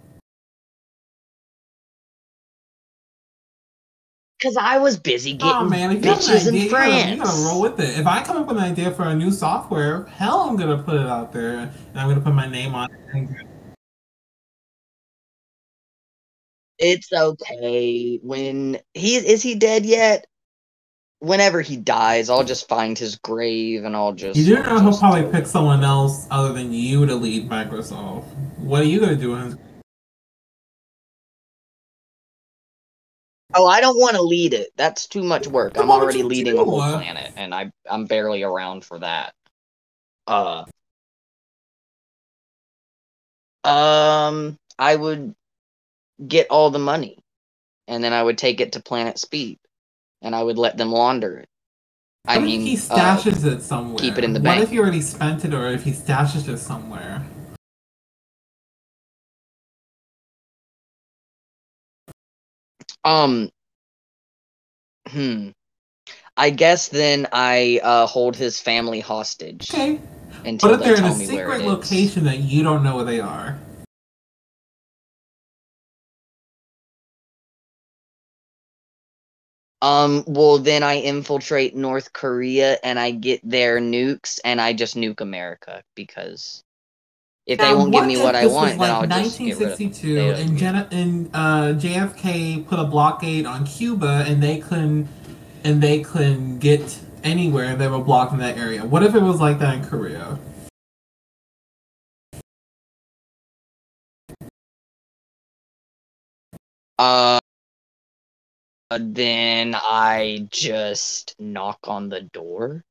Cause I was busy getting Oh man, if you have an bitches idea, in you gotta, you France. gotta roll with it. If I come up with an idea for a new software, hell, I'm gonna put it out there and I'm gonna put my name on it. It's okay. When he is he dead yet? Whenever he dies, I'll just find his grave and I'll just. You do know he'll probably pick someone else other than you to lead Microsoft. What are you gonna do? Oh, I don't want to lead it. That's too much work. I'm already leading a whole planet, and I I'm barely around for that. Uh. Um, I would get all the money, and then I would take it to Planet Speeb, and I would let them launder it. I What mean, he uh, stashes it somewhere? keep it in the what bank. if he already spent it, or if he stashes it somewhere? Um. Hmm. I guess then I uh, hold his family hostage Okay. until What if they they're in a secret it is. location that you don't know where they are? Um. Well, then I infiltrate North Korea and I get their nukes and I just nuke America because if they Now, won't give me what I want, was then like I'll just get rid of them. 1962, and, Jen- and uh, JFK put a blockade on Cuba, and they couldn't, and they couldn't get anywhere. They were blocked in that area. What if it was like that in Korea? Uh. Then I just knock on the door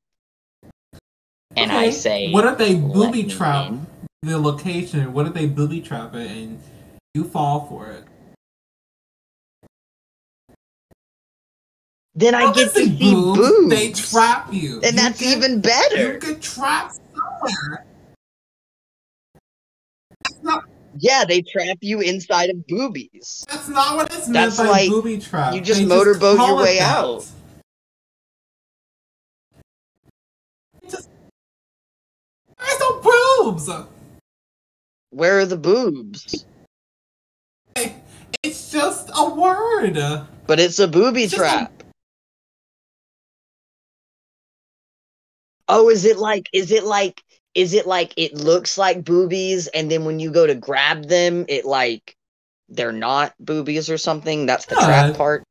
and I say, what if they booby trap in." The location? What if they booby trap it and you fall for it? Then I get to see boobs. They trap you, and You that's get- even better. You get trapped somewhere. Yeah, they trap you inside of boobies. That's not what it's meant That's by like, booby trap. you just They motorboat call your way that. out. Just- There's no boobs. Where are the boobs? It's just a word. But it's a booby It's just a- trap. Oh, is it like is it like is it like it looks like boobies and then when you go to grab them it like they're not boobies or something? That's the Yeah. trap part.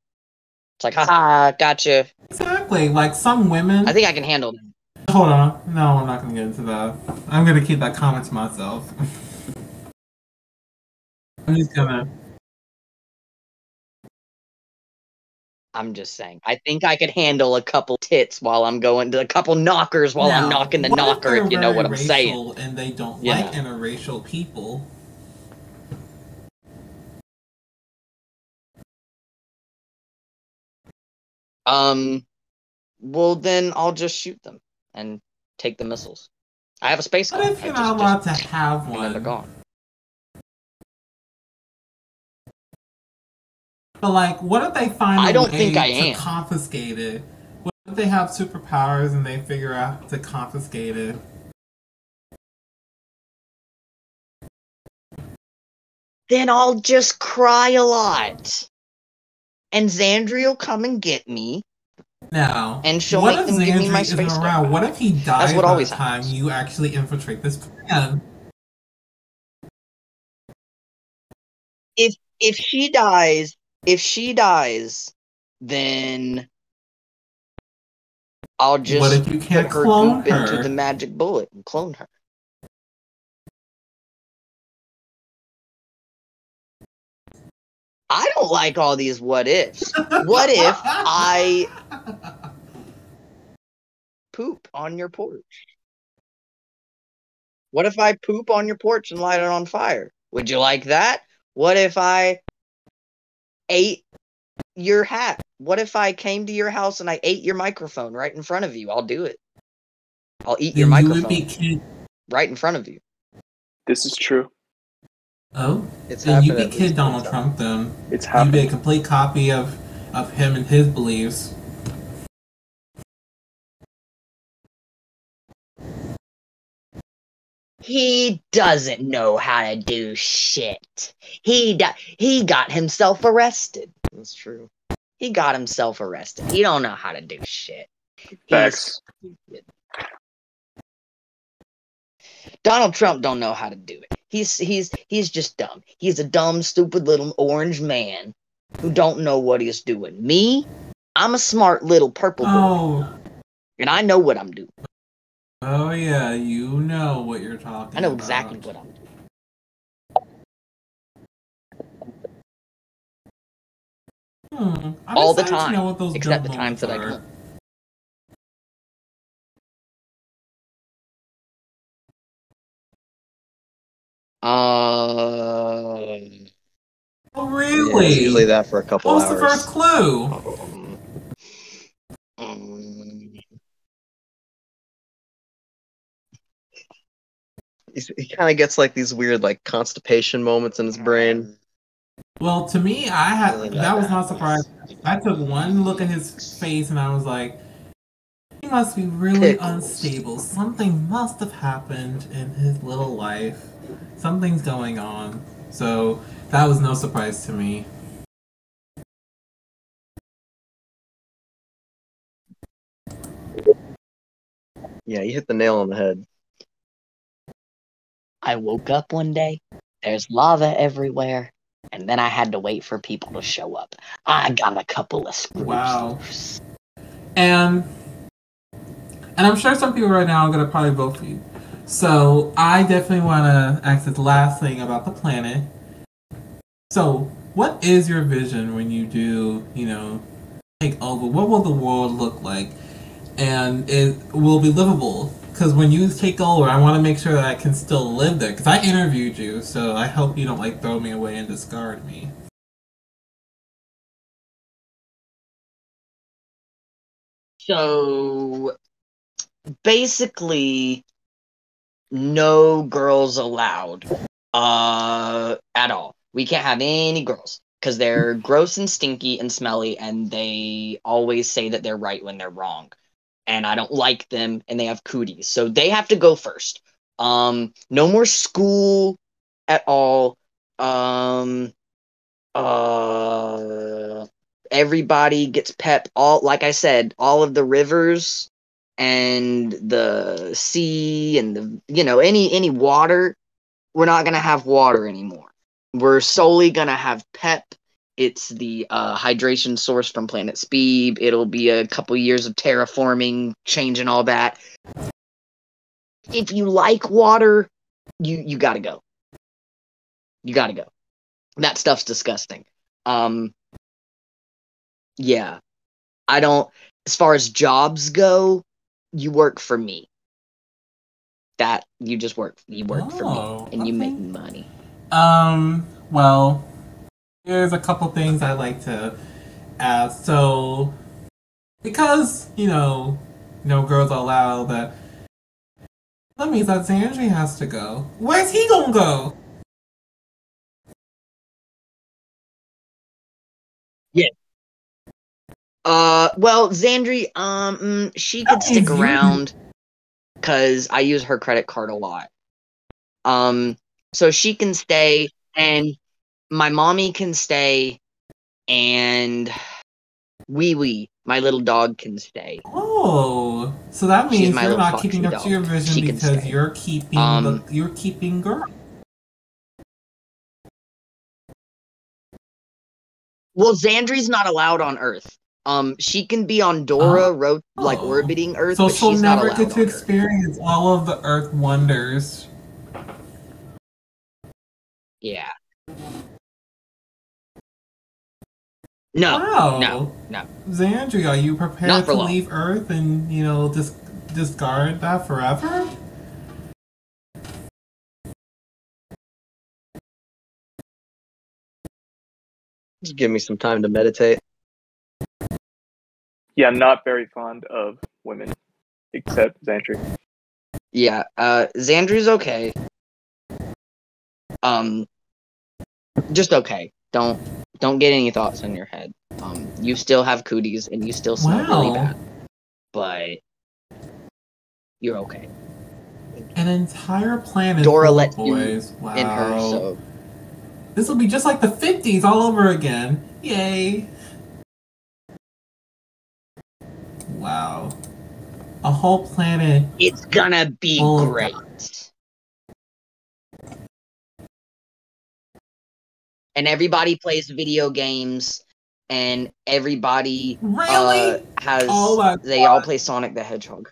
It's like haha, gotcha. Exactly. Like some women. I think I can handle them. Hold on. No, I'm not gonna get into that. I'm gonna keep that comment to myself. I'm just. I'm just saying. I think I could handle a couple tits while I'm going to a couple knockers while I'm knocking the what knocker they're if you know what I'm saying. And they don't Yeah. like interracial people. Um, well then I'll just shoot them and take the missiles. I have a space What gun. if you're not allowed to have then they're gone. But like, what if they find? I a don't way think I to am. confiscate it. What if they have superpowers and they figure out to confiscate it? Then I'll just cry a lot. And Zandri will come and get me. Now, And she'll what make if them give me my isn't space around? back. What if he dies what by always the time happens. you actually infiltrate this plan? If If she dies, if she dies, then I'll just what if you put can't her clone goop into the magic bullet and clone her. I don't like all these what ifs. What if I poop on your porch? What if I poop on your porch and light it on fire? Would you like that? What if I ate your hat? What if I came to your house and I ate your microphone right in front of you? I'll do it. I'll eat your Then you microphone would be kid. right in front of you. This is true. Oh, It's then you happened be kid one Donald time. Trump. Then It's happening. you be a complete copy of of him and his beliefs. He doesn't know how to do shit. He do- he got himself arrested. That's true. He got himself arrested. He don't know how to do shit. He's Facts. stupid. Donald Trump don't know how to do it. He's he's he's just dumb. He's a dumb, stupid little orange man who don't know what he's doing. Me, I'm a smart little purple boy, Oh, and I know what I'm doing. Oh yeah, you know what you're talking. I know about. exactly what I'm doing. Hmm. I'm All the time, know what those except the dumb times that I moments don't. Uh, are. Oh Yeah, really? it's usually that for a couple What was hours. the first clue? Um, mm, he's- he kind of gets like these weird like constipation moments in his brain. Well, to me, I had Really that was not surprising. I took one look at his face and I was like, he must be really Pickles. unstable. Something must have happened in his little life. Something's going on. So that was no surprise to me. Yeah, you hit the nail on the head. I woke up one day, there's lava everywhere, and then I had to wait for people to show up. I got a couple of screws Wow. loose. And and I'm sure some people right now are gonna probably vote for you. So I definitely wanna ask this last thing about the planet. So what is your vision when you do, you know, take over? What will the world look like? And it will be livable. Because when you take over, I want to make sure that I can still live there. Because I interviewed you, so I hope you don't like throw me away and discard me. So basically, no girls allowed uh, at all. We can't have any girls because they're gross and stinky and smelly, and they always say that they're right when they're wrong. And I don't like them, and they have cooties, so they have to go first. Um, no more school at all. Um, uh, everybody gets pep. All like I said, all of the rivers and the sea and the you know any any water. We're not gonna have water anymore. We're solely gonna have pep. It's the uh, hydration source from Planet Speeb. It'll be a couple years of terraforming, changing all that. If you like water, you you gotta go. You gotta go. That stuff's disgusting. Um, yeah, I don't. As far as jobs go, you work for me. That you just work. You work for Oh, me, and you make money. Um, well, here's a couple things I'd like to ask. So, because, you know, no girls are allowed, that, that means that Zandri has to go. Where's he gonna go? Yeah. Uh, well, Zandri, um, mm, she could stick around because I use her credit card a lot. Um, so she can stay, and my mommy can stay, and Wee Wee, my little dog, can stay. Oh, so that means you're not keeping up to your vision She because you're keeping Um, the, you're keeping girl. Well, Zandri's not allowed on Earth. Um, she can be on Dora, ro- like Oh. orbiting Earth, So but she'll never get to on Earth. experience all of the Earth wonders. Yeah. No, wow. no, no. Zandri, are you prepared Not to long. leave Earth and, you know, just discard that forever? Just give me some time to meditate. Yeah, I'm not very fond of women, except Zandri. Yeah, uh, Zandri's okay. Um, just okay. Don't don't get any thoughts in your head. Um, you still have cooties and you still smell really Wow. bad, but you're okay An entire planet Dora full let of you boys. Wow. in her. So This will be just like the 50s all over again. Yay. Wow. A whole planet. it's gonna be great. And everybody plays video games, and everybody Really? uh, has oh they all play Sonic the Hedgehog.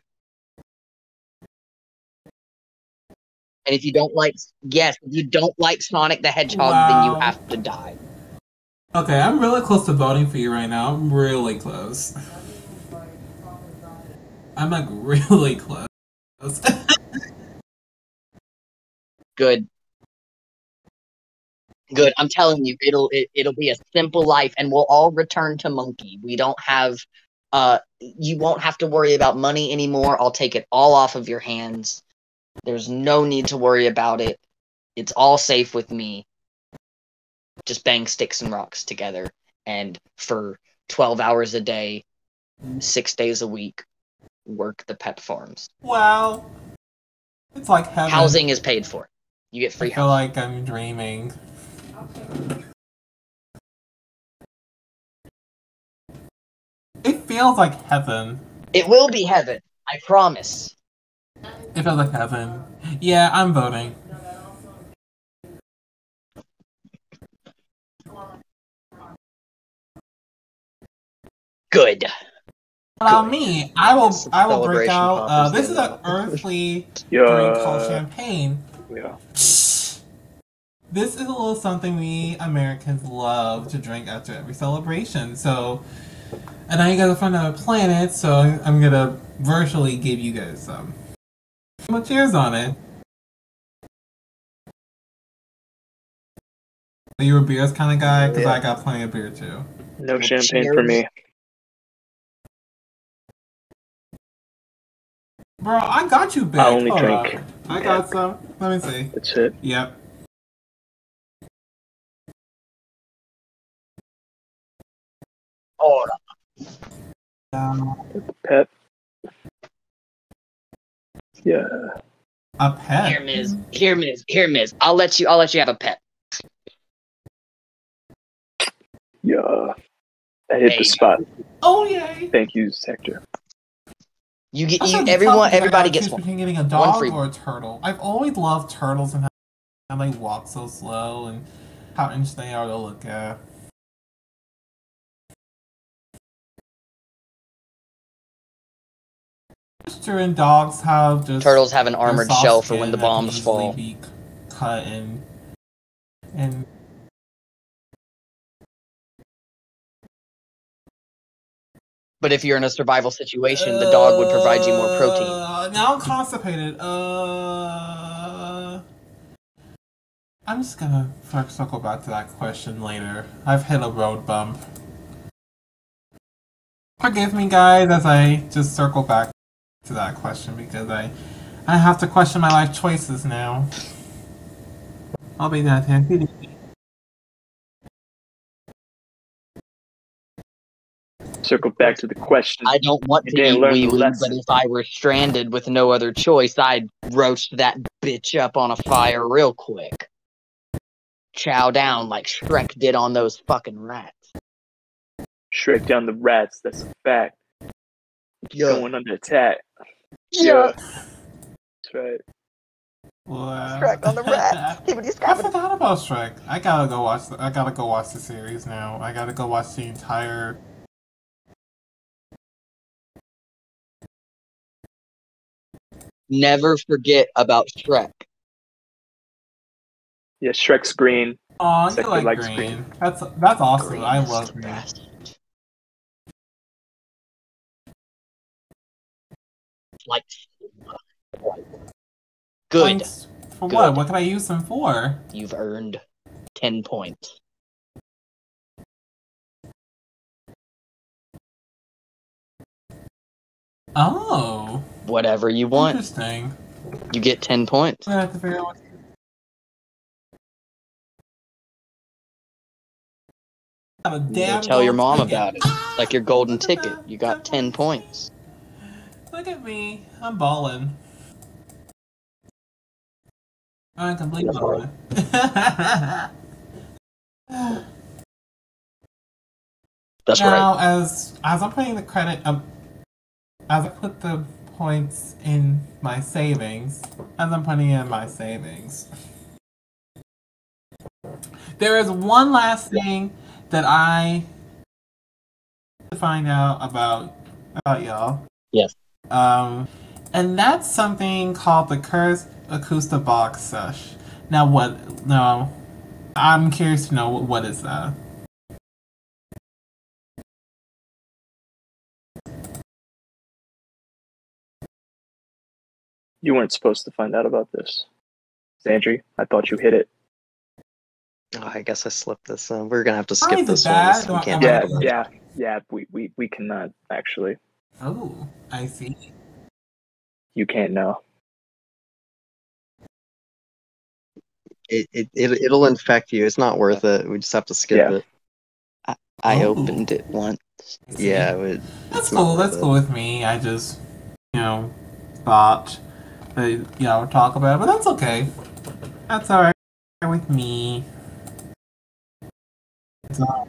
And if you don't like, yes, if you don't like Sonic the Hedgehog, then you have to die. Okay, I'm really close to voting for you right now. I'm really close. I'm like really close. Good. Good. I'm telling you, it'll it, it'll be a simple life, and we'll all return to Monkey. We don't have, uh, you won't have to worry about money anymore. I'll take it all off of your hands. There's no need to worry about it. It's all safe with me. Just bang sticks and rocks together, and for 12 hours a day, six days a week, work the pet farms. wow. It's like heaven. Housing is paid for. You get free. I feel housing. like I'm dreaming. It feels like heaven. It will be heaven. I promise. It feels like heaven. Yeah, I'm voting. Good. Allow me. I will. I will break out. Uh, this is an end. earthly drink called champagne. Yeah. This is a little something we Americans love to drink after every celebration. So, and I got to find a planet, so I'm, I'm gonna virtually give you guys some. Well, cheers on it. Are you a beers kind of guy? Because Yeah. I got plenty of beer too. No Well, champagne for me. Bro, I got you big. I only Hold drink up. I got some. Let me see. That's it. Yep. Oh, Um, Pet. Yeah. a pet. here, Miz. Here, Miz. Here, Miz. I'll let you. I'll let you have a pet. Yeah. That hit Hey. the spot. Oh yay! Thank you, Sektor. You get you. Everyone. Everybody gets choose one. Between getting a dog free or a turtle. I've always loved turtles and how they walk so slow and how interesting they are to look at. And dogs have just Turtles have an armored shell for when the bombs fall. Be cut and and But if you're in a survival situation, the dog would provide you more protein. Uh, now I'm constipated. Uh, I'm just gonna circle back to that question later. I've hit a road bump. Forgive me, guys, as I just circle back to that question because I, I have to question my life choices now. I'll be that happy. Circle back to the question. I don't want to didn't eat learn the wee wee, but if I were stranded with no other choice, I'd roast that bitch up on a fire real quick. Chow down like Shrek did on those fucking rats. Shrek down the rats. That's a fact. Going under attack. Yeah. That's right. Wow. Shrek on the rat. Skibbity I scabbity. forgot about Shrek. I gotta go watch. The, I gotta go watch the series now. I gotta go watch the entire. Never forget about Shrek. Yeah, Shrek's green. Oh, you Sektor like green. green. That's that's awesome. Green I love the green. best. Like good. Points for Good. what? What can I use them for? You've earned ten points. Oh, Whatever you want, interesting. you get 10 points. I'm have to figure out what. You tell your mom ticket. about it. Like your golden ticket. You got 10 points. Look at me. I'm balling. I'm completely Yeah. balling. That's right. now, as as I'm putting the credit, um, as I put the points in my savings, as I'm putting in my savings, there is one last thing that I to find out about about y'all. Yes. Um, and that's something called the Curse Acoustic Box Sesh. Now, what? No, I'm curious to know what, what is that. You weren't supposed to find out about this. Zandri, I thought you hit it. Oh, I guess I slipped this. Uh, we're gonna have to skip is it this one. bad? so We Am can't Yeah, talk about it. yeah, yeah. We, we, we cannot actually. Oh, I see. You can't know. It, it, it, it'll infect you. It's not worth it. We just have to skip Yeah. it. I Oh. opened it once. See. Yeah, it, would- that's cool. That's it. cool with me. I just, you know, thought that you know talk about it, but that's okay. That's all right with me. It's all-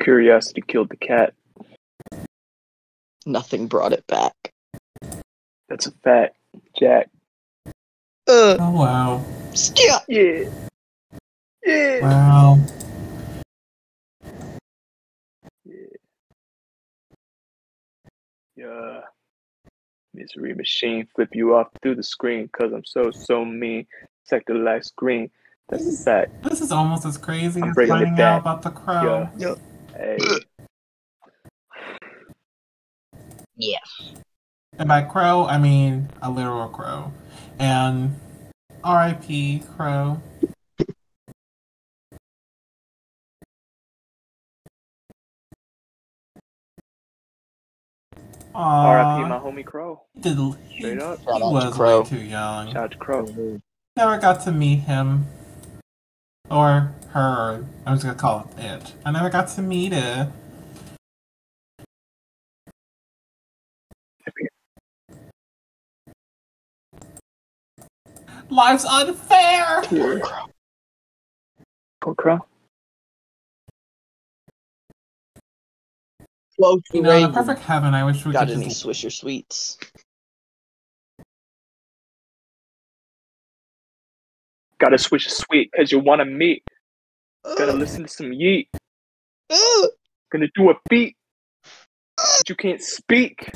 Curiosity killed the cat. Nothing brought it back. That's a fact. Jack. Uh, Oh wow, Stop. Yeah. Yeah. wow. Yeah. Yeah. Misery Machine flip you off through the screen cause I'm so so mean. Sektor life's green. That's a fact. This is almost as crazy I'm as finding out about the crow. Yeah. Hey. And by crow, I mean a literal crow. And R.I.P. Crow. R.I.P. Uh, my Aww. homie Crow. He, did, he, Straight up. he Shout out to was Crow. way too young. Shout out to Crow. Never got to meet him. Or her. I'm just gonna call it it. I never got to meet it. Life's unfair! Poor Crow. Close You know, in a perfect heaven, I wish we Got could any just Swisher sweets? Gotta switch a sweet cause you wanna meet. Gotta listen to some yeet. Gonna do a beat. But you can't speak.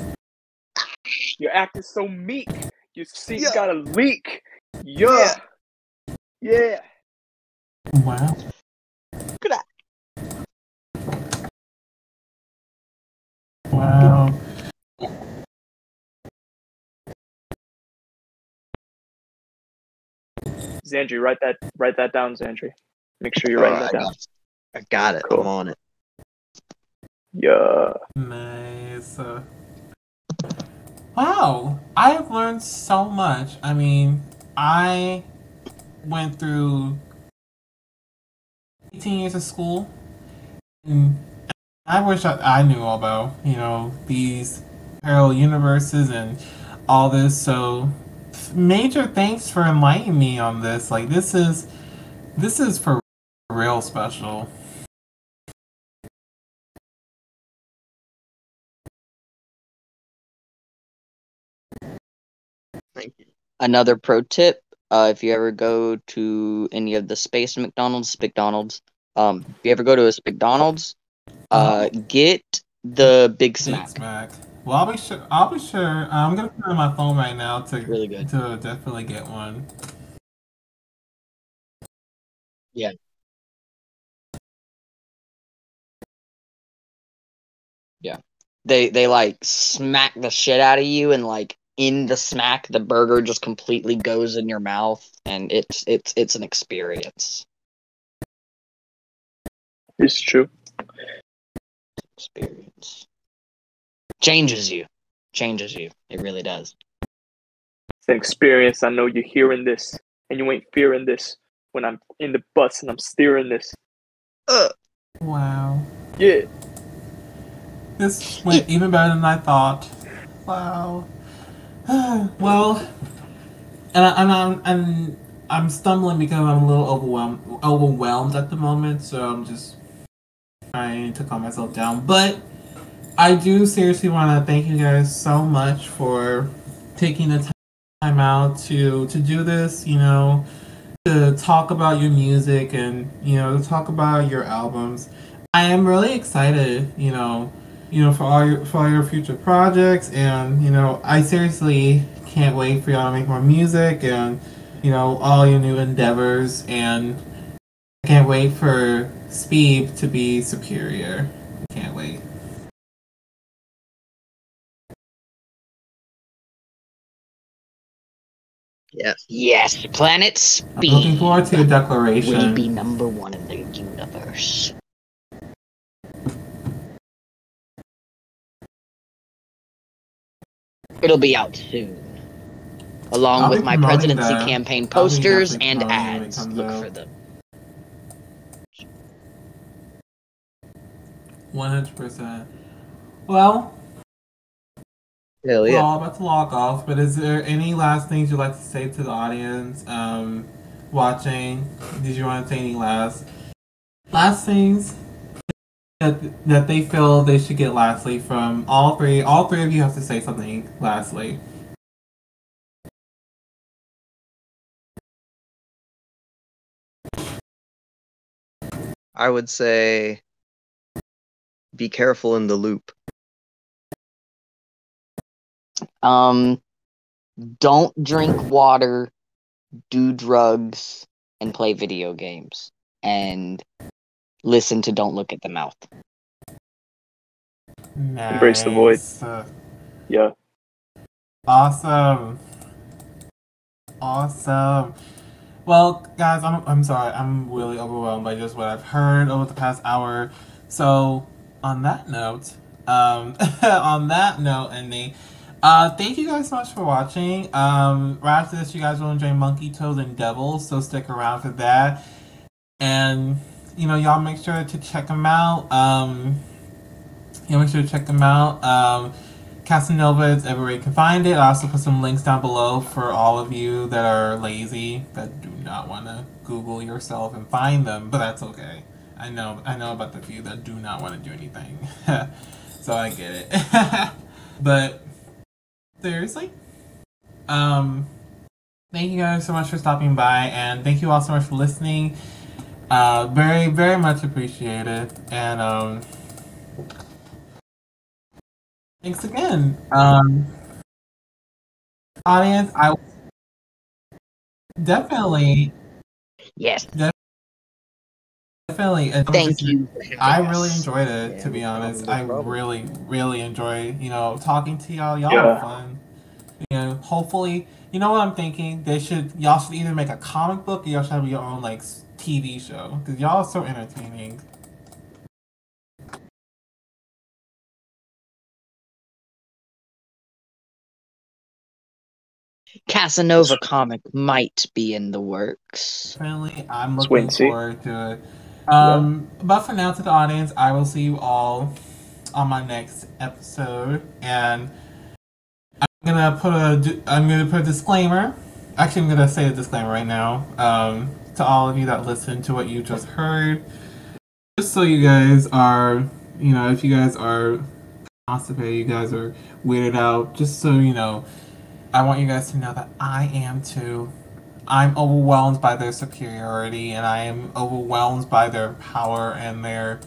Your act is so meek. Your seat Yeah. got a leak. Yeah. Yeah. Wow. Wow. Zandri, write that write that down, Zandri. Make sure you're writing uh, that I, down. got, I got it. Cool. I'm on it. Yeah. Nice. Uh, wow, I have learned so much. I mean, I went through 18 years of school, and I wish I, I knew all about, you know, these parallel universes and all this. So, major thanks for enlightening me on this. Like, this is, this is for real special. Thank you. Another pro tip: uh, if you ever go to any of the space McDonald's, McDonald's, um, if you ever go to a McDonald's, uh, get the Big Big Smack. Smack. Well, I'll be sure. I'll be sure. Uh, I'm gonna put it on my phone right now to Really good. to definitely get one. Yeah. Yeah. They they like smack the shit out of you, and like in the smack, the burger just completely goes in your mouth, and it's it's it's an experience. It's true. Experience changes you, changes you. It really does. It's an experience. I know you're hearing this, and you ain't fearing this when I'm in the bus and I'm steering this. Uh, Wow. Yeah. This went even better than I thought. Wow. well, and, I, and I'm and I'm stumbling because I'm a little overwhelmed overwhelmed at the moment, so I'm just trying to calm myself down. But I do seriously want to thank you guys so much for taking the time out to to do this. You know, to talk about your music and you know to talk about your albums. I am really excited. You know you know, for all your for all your future projects, and you know, I seriously can't wait for y'all to make more music and you know all your new endeavors, and I can't wait for Speeb to be superior. Yes. Yes, Planet Speeb. I'm looking forward to your will declaration. be number one in the universe. It'll be out soon. Along I'll with my presidency that. campaign posters and promoting it when it ads. Look out. for them. One hundred percent. Well, Hell yeah. all about to log off, but is there any last things you'd like to say to the audience um, watching? Did you want to say any last last things that that they feel they should get lastly from all three? All three of you have to say something lastly. I would say be careful in the loop. Um, don't drink water, do drugs, and play video games. And listen to Don't Look at the Mouth. Embrace the void. Uh, Yeah. Awesome. Awesome. Well, guys, I'm, I'm sorry. I'm really overwhelmed by just what I've heard over the past hour. So, on that note, um, on that note, ending, uh, thank you guys so much for watching. Um, right after this, you guys will enjoy Monkey Toes and Devils, so stick around for that. And, you know, y'all make sure to check them out. Um, you know, make sure to check them out. Um, Casanova is everywhere you can find it. I also put some links down below for all of you that are lazy that do not want to Google yourself and find them, but that's okay. I know I know about the few that do not want to do anything, so I get it. but seriously, um, thank you guys so much for stopping by, and thank you all so much for listening. Uh, very very much appreciated, and um. Thanks again. Um, audience, I definitely, Yes, definitely. Uh, thank you. I us. really enjoyed it, to be honest. no I really, really enjoy, you know, talking to y'all. Y'all Yeah. are fun. You know, hopefully, you know what I'm thinking? They should, y'all should either make a comic book or y'all should have your own, like, TV show. Because y'all are so entertaining. Casanova comic might be in the works. Definitely, I'm Let's looking and forward to it. Um, but for now, to the audience, I will see you all on my next episode, and I'm gonna put a I'm gonna put a disclaimer. Actually, I'm gonna say a disclaimer right now. Um, to all of you that listen to what you just heard, just so you guys are, you know, if you guys are constipated, you guys are weirded out, just so you know, I want you guys to know that I am too. I'm overwhelmed by their superiority and I am overwhelmed by their power and their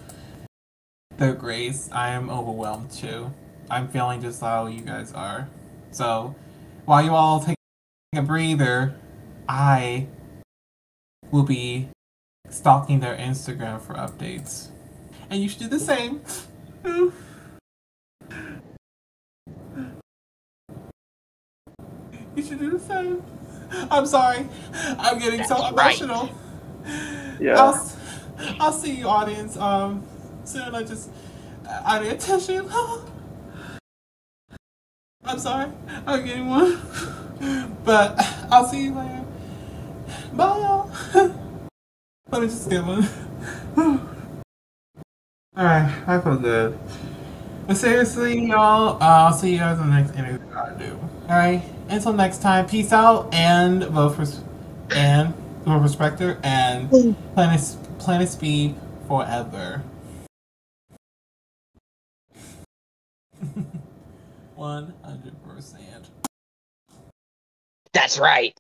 their grace. I am overwhelmed too. I'm feeling just how you guys are. So while you all take a breather, I will be stalking their Instagram for updates. And you should do the same. You should do the same. I'm sorry. I'm getting so That's right. emotional. Yeah. I'll, s- I'll see you, audience. Um, soon. I just, I need a tissue. I'm sorry. I'm getting one. But I'll see you later. Bye, y'all. Let me just get one. Alright, I feel good. But seriously, y'all, uh, I'll see you guys in the next interview I do. Alright, until next time, peace out and vote for and vote for Sektor and Planet Planet Speeb forever. One hundred percent. That's right.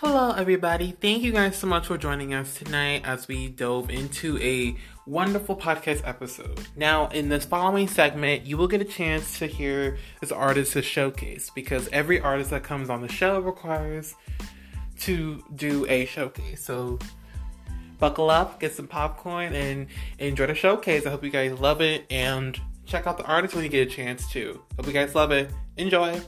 Hello, everybody. Thank you guys so much for joining us tonight as we dove into a wonderful podcast episode. Now, in this following segment, you will get a chance to hear this artist's showcase because every artist that comes on the show requires to do a showcase. So, buckle up, get some popcorn, and enjoy the showcase. I hope you guys love it and check out the artist when you get a chance to. Hope you guys love it. Enjoy.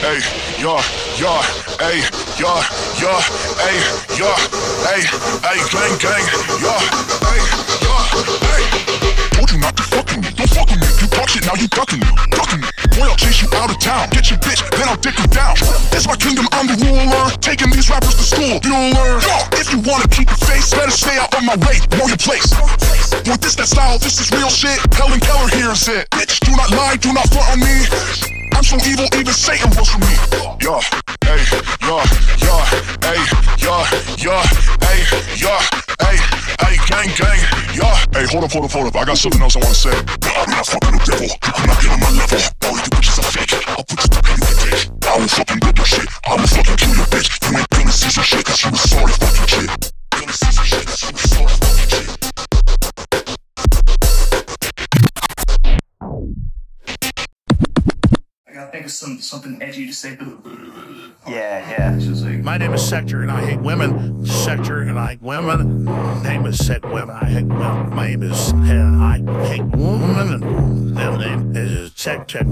Hey, yeah, yeah, hey, yeah, yeah, hey, yeah, hey, hey, gang, gang, yeah, hey, yeah, hey. Told you not to fuck with me, don't fuck with me. You talk shit, now you ducking me, ducking me. Boy, I'll chase you out of town, get your bitch, then I'll dick her down. It's my kingdom, I'm the ruler. Taking these rappers to school, you'll learn. If you wanna keep your face, better stay out of my way, know your place. Want this, that style, this is real shit. Helen Keller hears it. Bitch, do not lie, do not front on me. I'm so evil, even Satan was for me. Yeah, hey, yeah, yeah, hey, yeah, yeah, hey, yeah, hey, hey, gang, gang, yeah. Hey, hold up, hold up, hold up. I got something else I wanna say. I'm not fucking the devil. You cannot get on my level. All you bitches are fake. I'll put you through your dick. I will fucking whip your shit. I will fucking kill your bitch. You ain't gonna see some shit, cause you was sorry fucking shit. Gonna see some shit, cause you was sorry some something edgy to say. Yeah, yeah. Like, My name is Sektor, and I hate women. Sektor, and I hate women. Name is Set Women. I hate women. My name is and I hate women. And their name is Sektor.